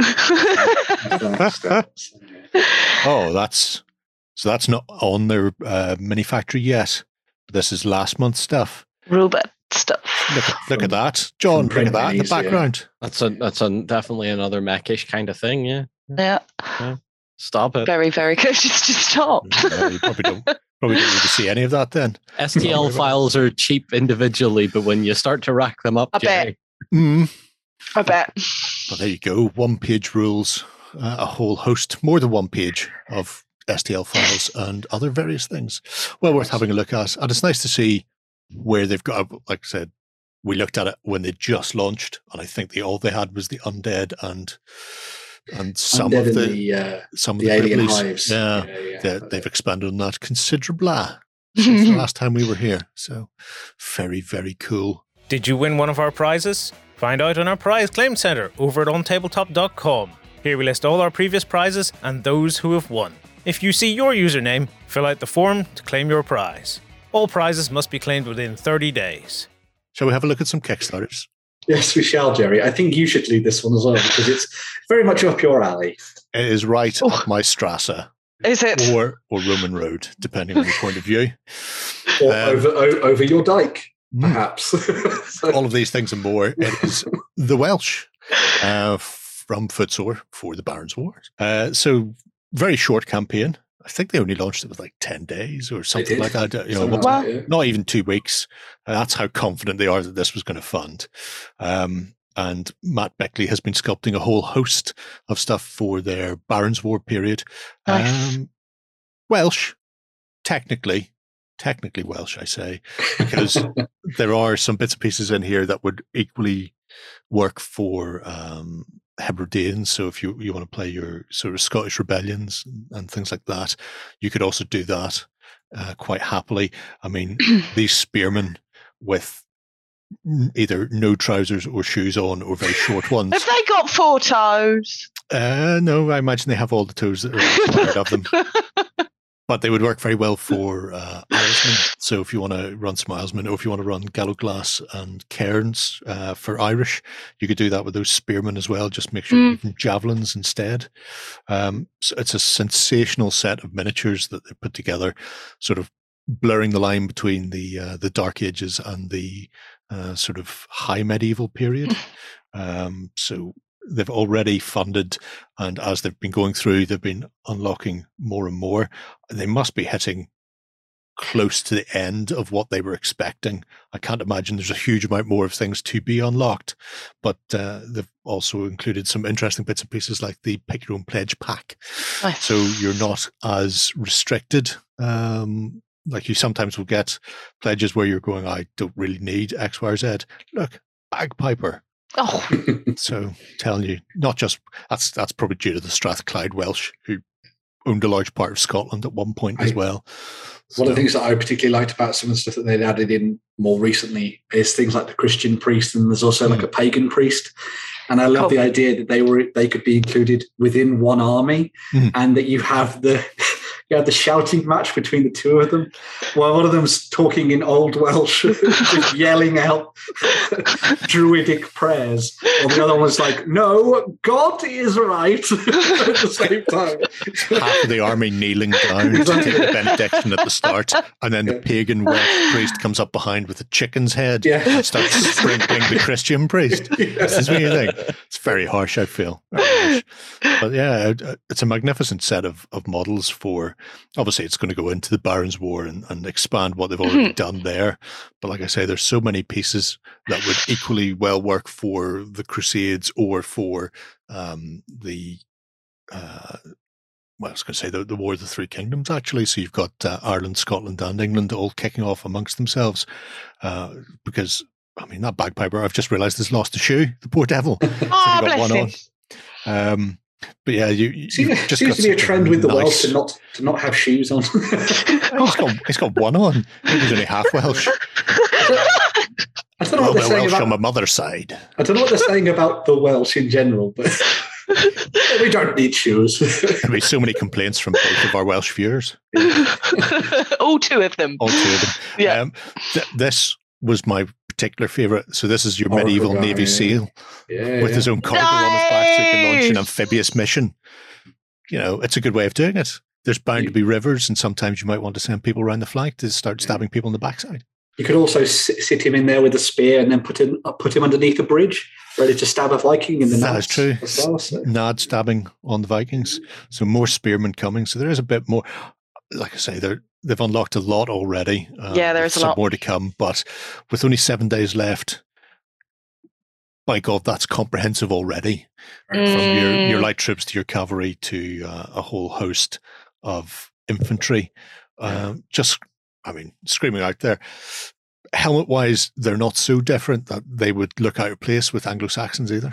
That's- that's- oh, that's so. That's not on their uh, mini factory yet. This is last month's stuff. Robot stuff. Look at, look at that, John. from Look at that in the Print Minis, yeah. background. That's a that's a definitely another mechish kind of thing. Yeah. Yeah. Stop it. Very, very good. Just, just stop. No, you probably don't. Probably don't need to see any of that then. STL files are cheap individually, but when you start to rack them up, I bet. Jerry, Mm. I bet. But there you go. One page rules, uh, a whole host, more than one page of STL files and other various things. Well worth having a look at. And it's nice to see where they've got, like I said, we looked at it when they just launched, and I think the all they had was the undead and and some Undead of and the, uh, some the of the alien Ripley's. hives. Yeah, yeah, yeah. they, they've expanded on that considerably since the last time we were here. So very very cool. Did you win one of our prizes? Find out on our prize claim center over at ontabletop.com. Here we list all our previous prizes and those who have won. If you see your username, fill out the form to claim your prize. All prizes must be claimed within 30 days. Shall we have a look at some Kickstarters? Yes, we shall, Jerry. I think you should lead this one as well because it's very much up your alley. It is right Oh. up my Strasse Is it? or or Roman Road, depending on your point of view. Or Um, over o- over your dike, Mm. perhaps. So- all of these things and more. It is the Welsh uh, from Footsore for the Barons Wars. Uh, so very short campaign. I think they only launched it with like ten days or something like that. You know, Something what- like that, yeah. not even two weeks. That's how confident they are that this was going to fund. Um, and Matt Beckley has been sculpting a whole host of stuff for their Barons War period. Nice. Um, Welsh, technically, technically Welsh, I say, because there are some bits and pieces in here that would equally work for um, Hebrideans. So if you, you want to play your sort of Scottish rebellions and, and things like that, you could also do that uh, quite happily. I mean, these spearmen with either no trousers or shoes on or very short ones. Have they got four toes? Uh, no, I imagine they have all the toes that are required of them. But they would work very well for uh, Irishmen. So if you want to run some Irishmen, or if you want to run Gallowglass and Kerns uh, for Irish, you could do that with those spearmen as well. Just make sure Mm. you javelins instead. Um, so it's a sensational set of miniatures that they put together, sort of blurring the line between the uh, the Dark Ages and the uh, sort of high medieval period. Um, so they've already funded, and as they've been going through, they've been unlocking more and more. They must be hitting close to the end of what they were expecting. I can't imagine there's a huge amount more of things to be unlocked, but uh, they've also included some interesting bits and pieces like the pick your own pledge pack. Nice. So you're not as restricted. Um, like you sometimes will get pledges where you're going, I don't really need X, Y, or Z. Look, bagpiper. Oh, So telling you, not just that's that's probably due to the Strathclyde Welsh who owned a large part of Scotland at one point as I- well. One of the things that I particularly liked about some of the stuff that they'd added in more recently is things like the Christian priest, and there's also like a pagan priest. And I love Cool. the idea that they were they could be included within one army, Mhm. and that you have the you have the shouting match between the two of them, while one of them's talking in Old Welsh, just yelling out druidic prayers, while the other one's like, "No, God is right." at the same time. half of the army kneeling down to take the benediction at the start, and then the pagan Welsh priest comes up behind with a chicken's head Yeah. and starts sprinkling the Christian priest. This is what you think. It's very harsh, I feel. Very harsh. But yeah, uh, it's a magnificent set of, of models for. Obviously, it's going to go into the Barons' War and, and expand what they've already done there. But like I say, there's so many pieces that would equally well work for the Crusades or for um, the. Uh, well, I was going to say the, the War of the Three Kingdoms, actually. So you've got uh, Ireland, Scotland, and England all kicking off amongst themselves uh, because I mean, that bagpiper, I've just realized has lost a shoe. The poor devil. oh got bless one him. Um, but yeah, you, you Seems, just seems got to be a trend with the nice. Welsh to not to not have shoes on. Oh, he's got, he's got one on. He's only half Welsh. I don't know Well, what they're they're saying Welsh on my about. mother's side. I don't know what they're saying about the Welsh in general, but we don't need shoes. There'll be so many complaints from both of our Welsh viewers, All two of them. all two of them. Yeah. Um, th- this was my particular favourite. So this is your coracle medieval guy, Navy yeah. SEAL yeah, with yeah. his own cargo on his back, so he can launch an amphibious mission. You know, it's a good way of doing it. There's bound to be rivers, and sometimes you might want to send people around the flank to start stabbing people in the backside. You could also sit, sit him in there with a spear and then put him uh, put him underneath a bridge, ready to stab a Viking in the That nuts is true. as well, so- Nad stabbing on the Vikings. So more spearmen coming. So there is a bit more. Like I say, they're, they've unlocked a lot already. Uh, Yeah, there's a lot. more to come. But with only seven days left, by God, that's comprehensive already. From your, your Mm. light troops to your cavalry to uh, a whole host of infantry. Um, just, I mean, screaming out there. helmet wise, they're not so different that they would look out of place with Anglo Saxons either.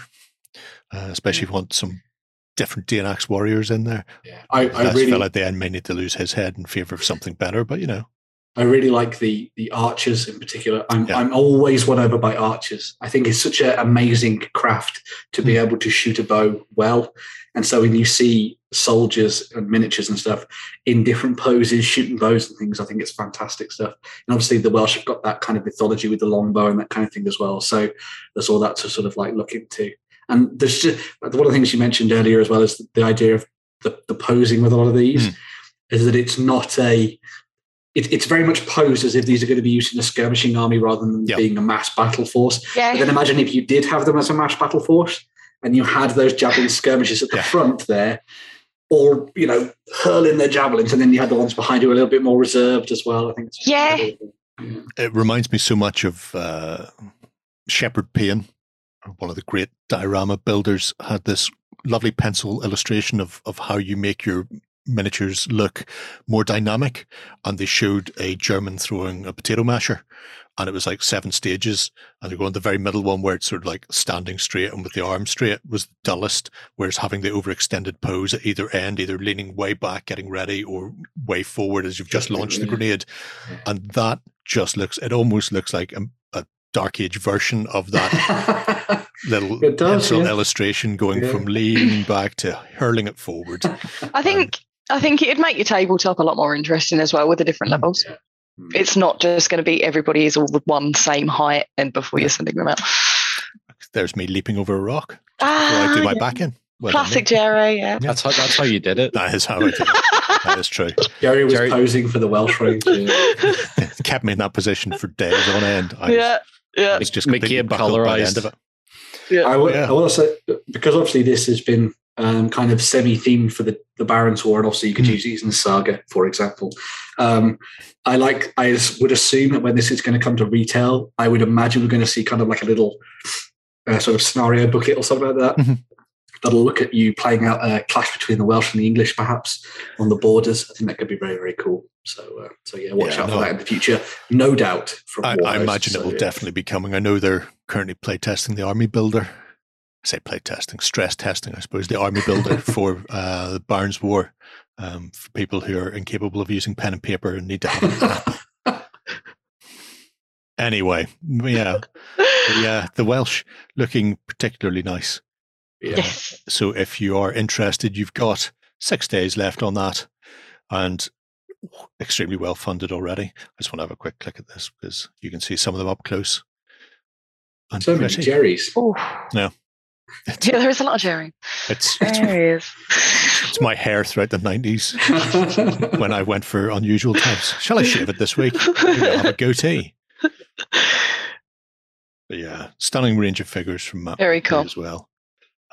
Uh, especially if you want some different Danax warriors in there. Yeah, I, I really feel at the end may need to lose his head in favor of something better, but you know. I really like the the archers in particular. I'm yeah. I'm always won over by archers. I think it's such an amazing craft to be mm. able to shoot a bow well. And so when you see soldiers and miniatures and stuff in different poses, shooting bows and things, I think it's fantastic stuff. And obviously the Welsh have got that kind of mythology with the longbow and that kind of thing as well. So there's all that to sort of like look into. And there's just one of the things you mentioned earlier as well as the idea of the, the posing with a lot of these mm. is that it's not a it, it's very much posed as if these are going to be used in a skirmishing army rather than yep. being a mass battle force. Yeah. But then imagine if you did have them as a mass battle force and you had those javelin skirmishes at the yeah. front there, or you know, hurling their javelins, and then you had the ones behind you a little bit more reserved as well. I think. yeah. yeah. It reminds me so much of uh, Sheperd Paine, one of the great diorama builders, had this lovely pencil illustration of of how you make your miniatures look more dynamic and they showed a german throwing a potato masher and it was like seven stages and they go going the very middle one where it's sort of like standing straight and with the arm straight was the dullest whereas having the overextended pose at either end either leaning way back getting ready or way forward as you've just launched the grenade and that just looks it almost looks like dark age version of that little does, pencil yeah. illustration going yeah. from leaning back to hurling it forward i think I think it'd make your tabletop a lot more interesting as well with the different mm. levels. Yeah. Mm. It's not just going to be everybody is all the one same height and before you're sending them out. There's me leaping over a rock ah, I do my yeah. back in. Well, Classic Jerry, yeah. That's how that's how you did it. That is how I did it. that is true. Jerry was Jerry, posing for the Welsh range. kept me in that position for days on end. I yeah, was, yeah. It's just McCabe colorized. Yeah. I, will, yeah. I will say because obviously this has been um, kind of semi-themed for the, the Barons War, and also you could mm. use these in Saga, for example. Um, I like. I would assume that when this is going to come to retail, I would imagine we're going to see kind of like a little uh, sort of scenario booklet or something like that. Mm-hmm. That'll look at you playing out a clash between the Welsh and the English, perhaps on the borders. I think that could be very, very cool. So, uh, so yeah, watch yeah, out no, for that in the future. No doubt. From I, I imagine so, it will yeah. definitely be coming. I know they're currently playtesting the Army Builder I say play testing, stress testing, I suppose, the army builder for uh, the Barons War um, for people who are incapable of using pen and paper and need to have an anyway, yeah, yeah, the Welsh looking particularly nice. Yeah. Yes. So if you are interested, you've got six days left on that, and extremely well funded already. I just want to have a quick click at this because you can see some of them up close. And so many Jerry's. Yeah. yeah, there is a lot of sharing. It's it's, it's my hair throughout the nineties when I went for unusual times. Shall I shave it this week? Maybe I'll have a goatee. But yeah, stunning range of figures from Matt Very cool as well,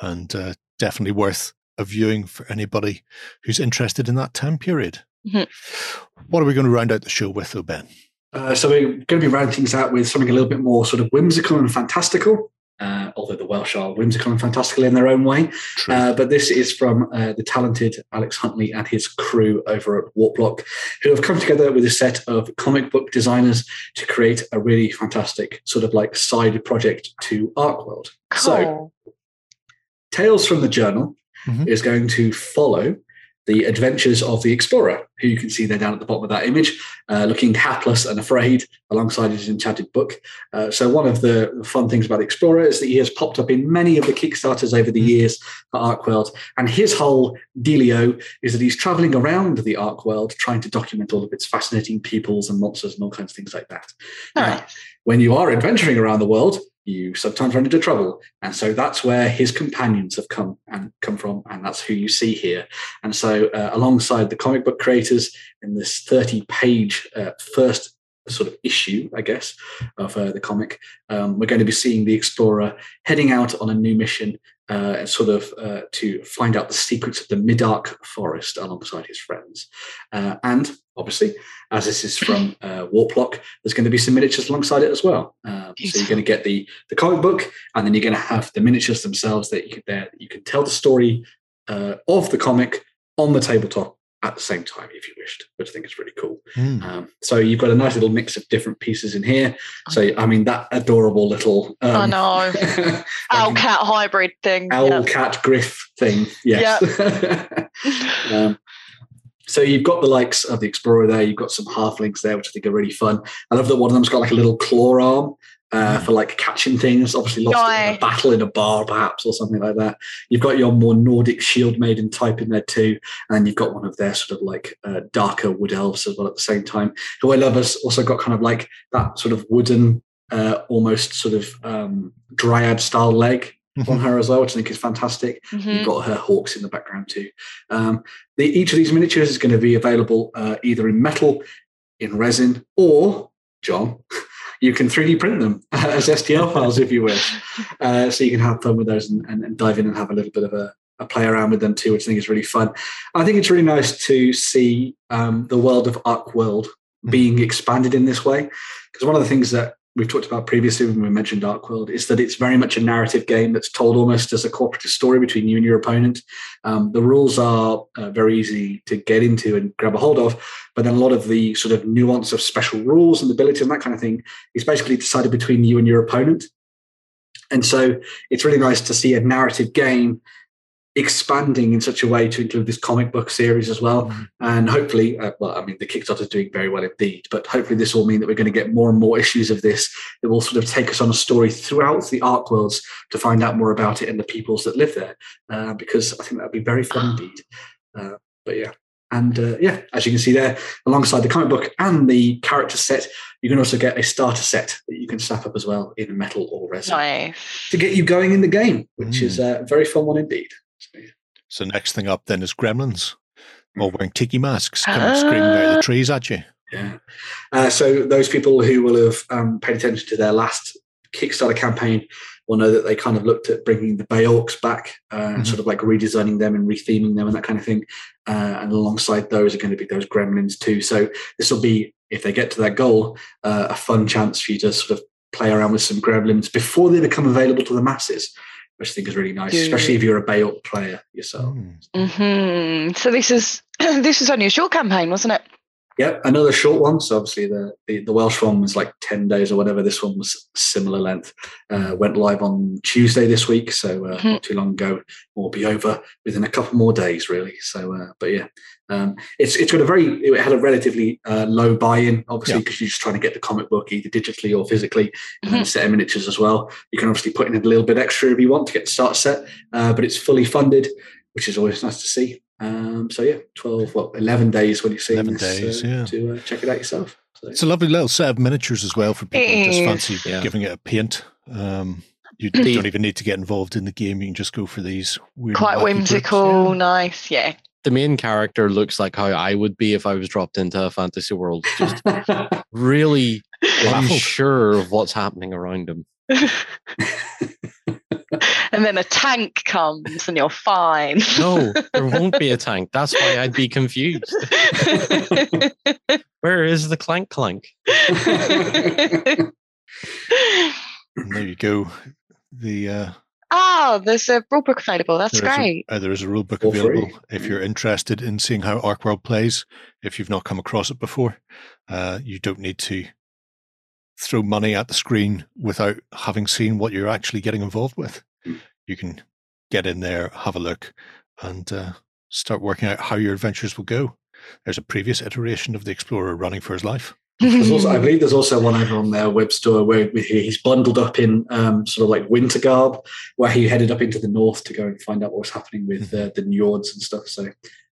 and uh, definitely worth a viewing for anybody who's interested in that time period. Mm-hmm. What are we going to round out the show with, though, Ben? Uh, so we're going to be rounding things out with something a little bit more sort of whimsical and fantastical uh, although the Welsh are whimsical and fantastical in their own way. Uh, but this is from uh, the talented Alex Huntley and his crew over at Warploque, who have come together with a set of comic book designers to create a really fantastic sort of like side project to Arcworld. Cool. So, Tales from the Journal mm-hmm. is going to follow the adventures of the explorer, who you can see there down at the bottom of that image, uh, looking hapless and afraid alongside his enchanted book. Uh, so, one of the fun things about the explorer is that he has popped up in many of the Kickstarters over the years for Arcworld. And his whole dealio is that he's traveling around the Arc World trying to document all of its fascinating peoples and monsters and all kinds of things like that. All right. When you are adventuring around the world, you sometimes run into trouble. And so that's where his companions have come and come from, and that's who you see here. And so, uh, alongside the comic book creators in this 30 page uh, first sort of issue, I guess, of uh, the comic, um, we're going to be seeing the explorer heading out on a new mission uh, sort of uh, to find out the secrets of the Midark Forest alongside his friends. Uh, and obviously, as this is from uh, Warploque, there's going to be some miniatures alongside it as well. Um, so you're going to get the the comic book, and then you're going to have the miniatures themselves that you can there you can tell the story uh, of the comic on the tabletop at the same time if you wished, which I think is really cool. Mm. Um, so you've got a nice little mix of different pieces in here. So I mean that adorable little um, I know. Owl cat hybrid thing. owl yeah. cat griff thing. Yes. um, so you've got the likes of the explorer there. You've got some halflings there, which I think are really fun. I love that one of them's got like a little claw arm. Uh, for like catching things, obviously lost in a battle in a bar, perhaps, or something like that. You've got your more Nordic shield maiden type in there too, and you've got one of their sort of like uh, darker wood elves as well at the same time. Who I love has also got kind of like that sort of wooden, uh, almost sort of um, dryad style leg on her as well, which I think is fantastic. Mhm. You've got her hawks in the background too. Um, the, each of these miniatures is going to be available uh, either in metal, in resin, or John, you can 3D print them as STL files if you wish. Uh, so you can have fun with those and, and, and dive in and have a little bit of a, a play around with them too, which I think is really fun. I think it's really nice to see um, the world of Arc World being expanded in this way. Because one of the things that we've talked about previously when we mentioned Arc World is that it's very much a narrative game that's told almost as a cooperative story between you and your opponent. Um, the rules are uh, very easy to get into and grab a hold of, but then a lot of the sort of nuance of special rules and ability and that kind of thing is basically decided between you and your opponent. And so it's really nice to see a narrative game expanding in such a way to include this comic book series as well. And hopefully, uh, well, I mean, the Kickstarter is doing very well indeed, but hopefully this will mean that we're going to get more and more issues of this that will sort of take us on a story throughout the Arc worlds to find out more about it and the peoples that live there, uh, because I think that would be very fun indeed. Uh, but yeah. And uh, yeah, as you can see there, alongside the comic book and the character set, you can also get a starter set that you can snap up as well in metal or resin Nice. to get you going in the game, which Mm. is a very fun one indeed. So, next thing up then is gremlins, all wearing tiki masks, coming screaming out of the Ah. trees at you. Yeah. Uh, so those people who will have um, paid attention to their last Kickstarter campaign will know that they kind of looked at bringing the Bay Orcs back uh, and Mhm. sort of like redesigning them and retheming them and that kind of thing. Uh, and alongside those are going to be those gremlins too. So this will be, if they get to that goal, uh, a fun chance for you to sort of play around with some gremlins before they become available to the masses, which I think is really nice, Yeah. especially if you're a Bay Orc player yourself. Mm. hmm So this is this was only a short campaign, wasn't it? Yep, another short one. So obviously the, the, the Welsh one was like 10 days or whatever. This one was similar length. Uh, went live on Tuesday this week, so uh, Mhm. not too long ago. Will be over within a couple more days, really. So, uh, but yeah, um, it's it's got a very it had a relatively uh, low buy-in, obviously, Yeah. because you're just trying to get the comic book either digitally or physically, and then Mhm. a set of miniatures as well. You can obviously put in a little bit extra if you want to get the start set, uh, but it's fully funded, which is always nice to see. Um, so yeah, twelve, well, eleven days when you see 11 this, days, uh, yeah. to uh, check it out yourself. So, It's a lovely little set of miniatures as well for people who just fancy. Yeah. giving it a paint. Um, you The- don't even need to get involved in the game. You can just go for these weird, Quite wacky groups. whimsical, Yeah. nice, yeah. The main character looks like how I would be if I was dropped into a fantasy world. Just really unsure of what's happening around him. and then a tank comes and you're fine. No, there won't be a tank. That's why I'd be confused. Where is the clank clank? There you go. The uh, oh, there's a rule book available. That's there is a- great. uh, there is a rule book For free. available if you're interested in seeing how Arcworld plays. If you've not come across it before, uh, you don't need to throw money at the screen without having seen what you're actually getting involved with. Mm. You can get in there, have a look, and uh, start working out how your adventures will go. There's a previous iteration of the explorer running for his life. There's also, I believe there's also one over on their web store where he's bundled up in um, sort of like winter garb, where he headed up into the north to go and find out what's happening with uh, the Njords and stuff. So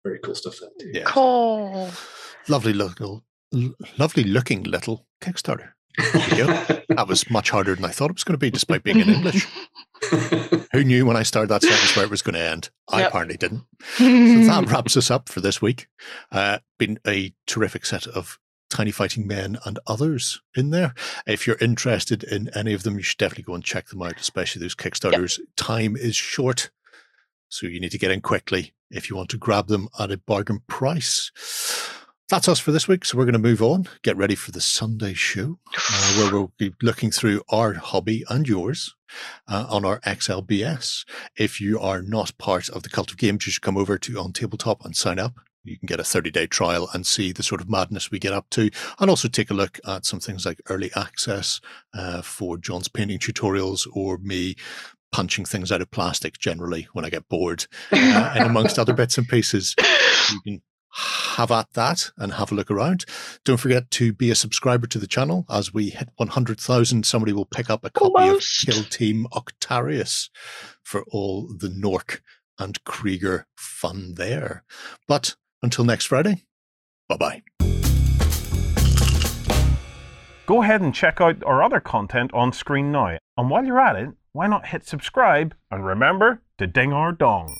very cool stuff there too. Yeah, cool. lovely little, lovely looking little Kickstarter. There that was much harder than I thought it was going to be, despite being in English. Who knew when I started that sentence where it was going to end? I Yep. apparently didn't. So that wraps us up for this week. Uh, been a terrific set of tiny fighting men and others in there. If you're interested in any of them, you should definitely go and check them out, especially those Kickstarters. Time is short, so you need to get in quickly if you want to grab them at a bargain price. That's us for this week. So we're going to move on, get ready for the Sunday show, uh, where we'll be looking through our hobby and yours uh, on our XLBS. If you are not part of the Cult of Games, you should come over to On Tabletop and sign up. you can get a 30 day trial and see the sort of madness we get up to, and also take a look at some things like early access uh, for John's painting tutorials or me punching things out of plastic generally when I get bored, uh, and amongst other bits and pieces. You can have at that and have a look around. Don't forget to be a subscriber to the channel. As we hit 100,000, somebody will pick up a copy Almost. of Kill Team Octarius for all the Nork and Krieger fun there. But until next Friday, bye bye. Go ahead and check out our other content on screen now. And while you're at it, why not hit subscribe and remember to ding our dong.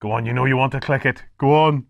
Go on, you know you want to click it. Go on.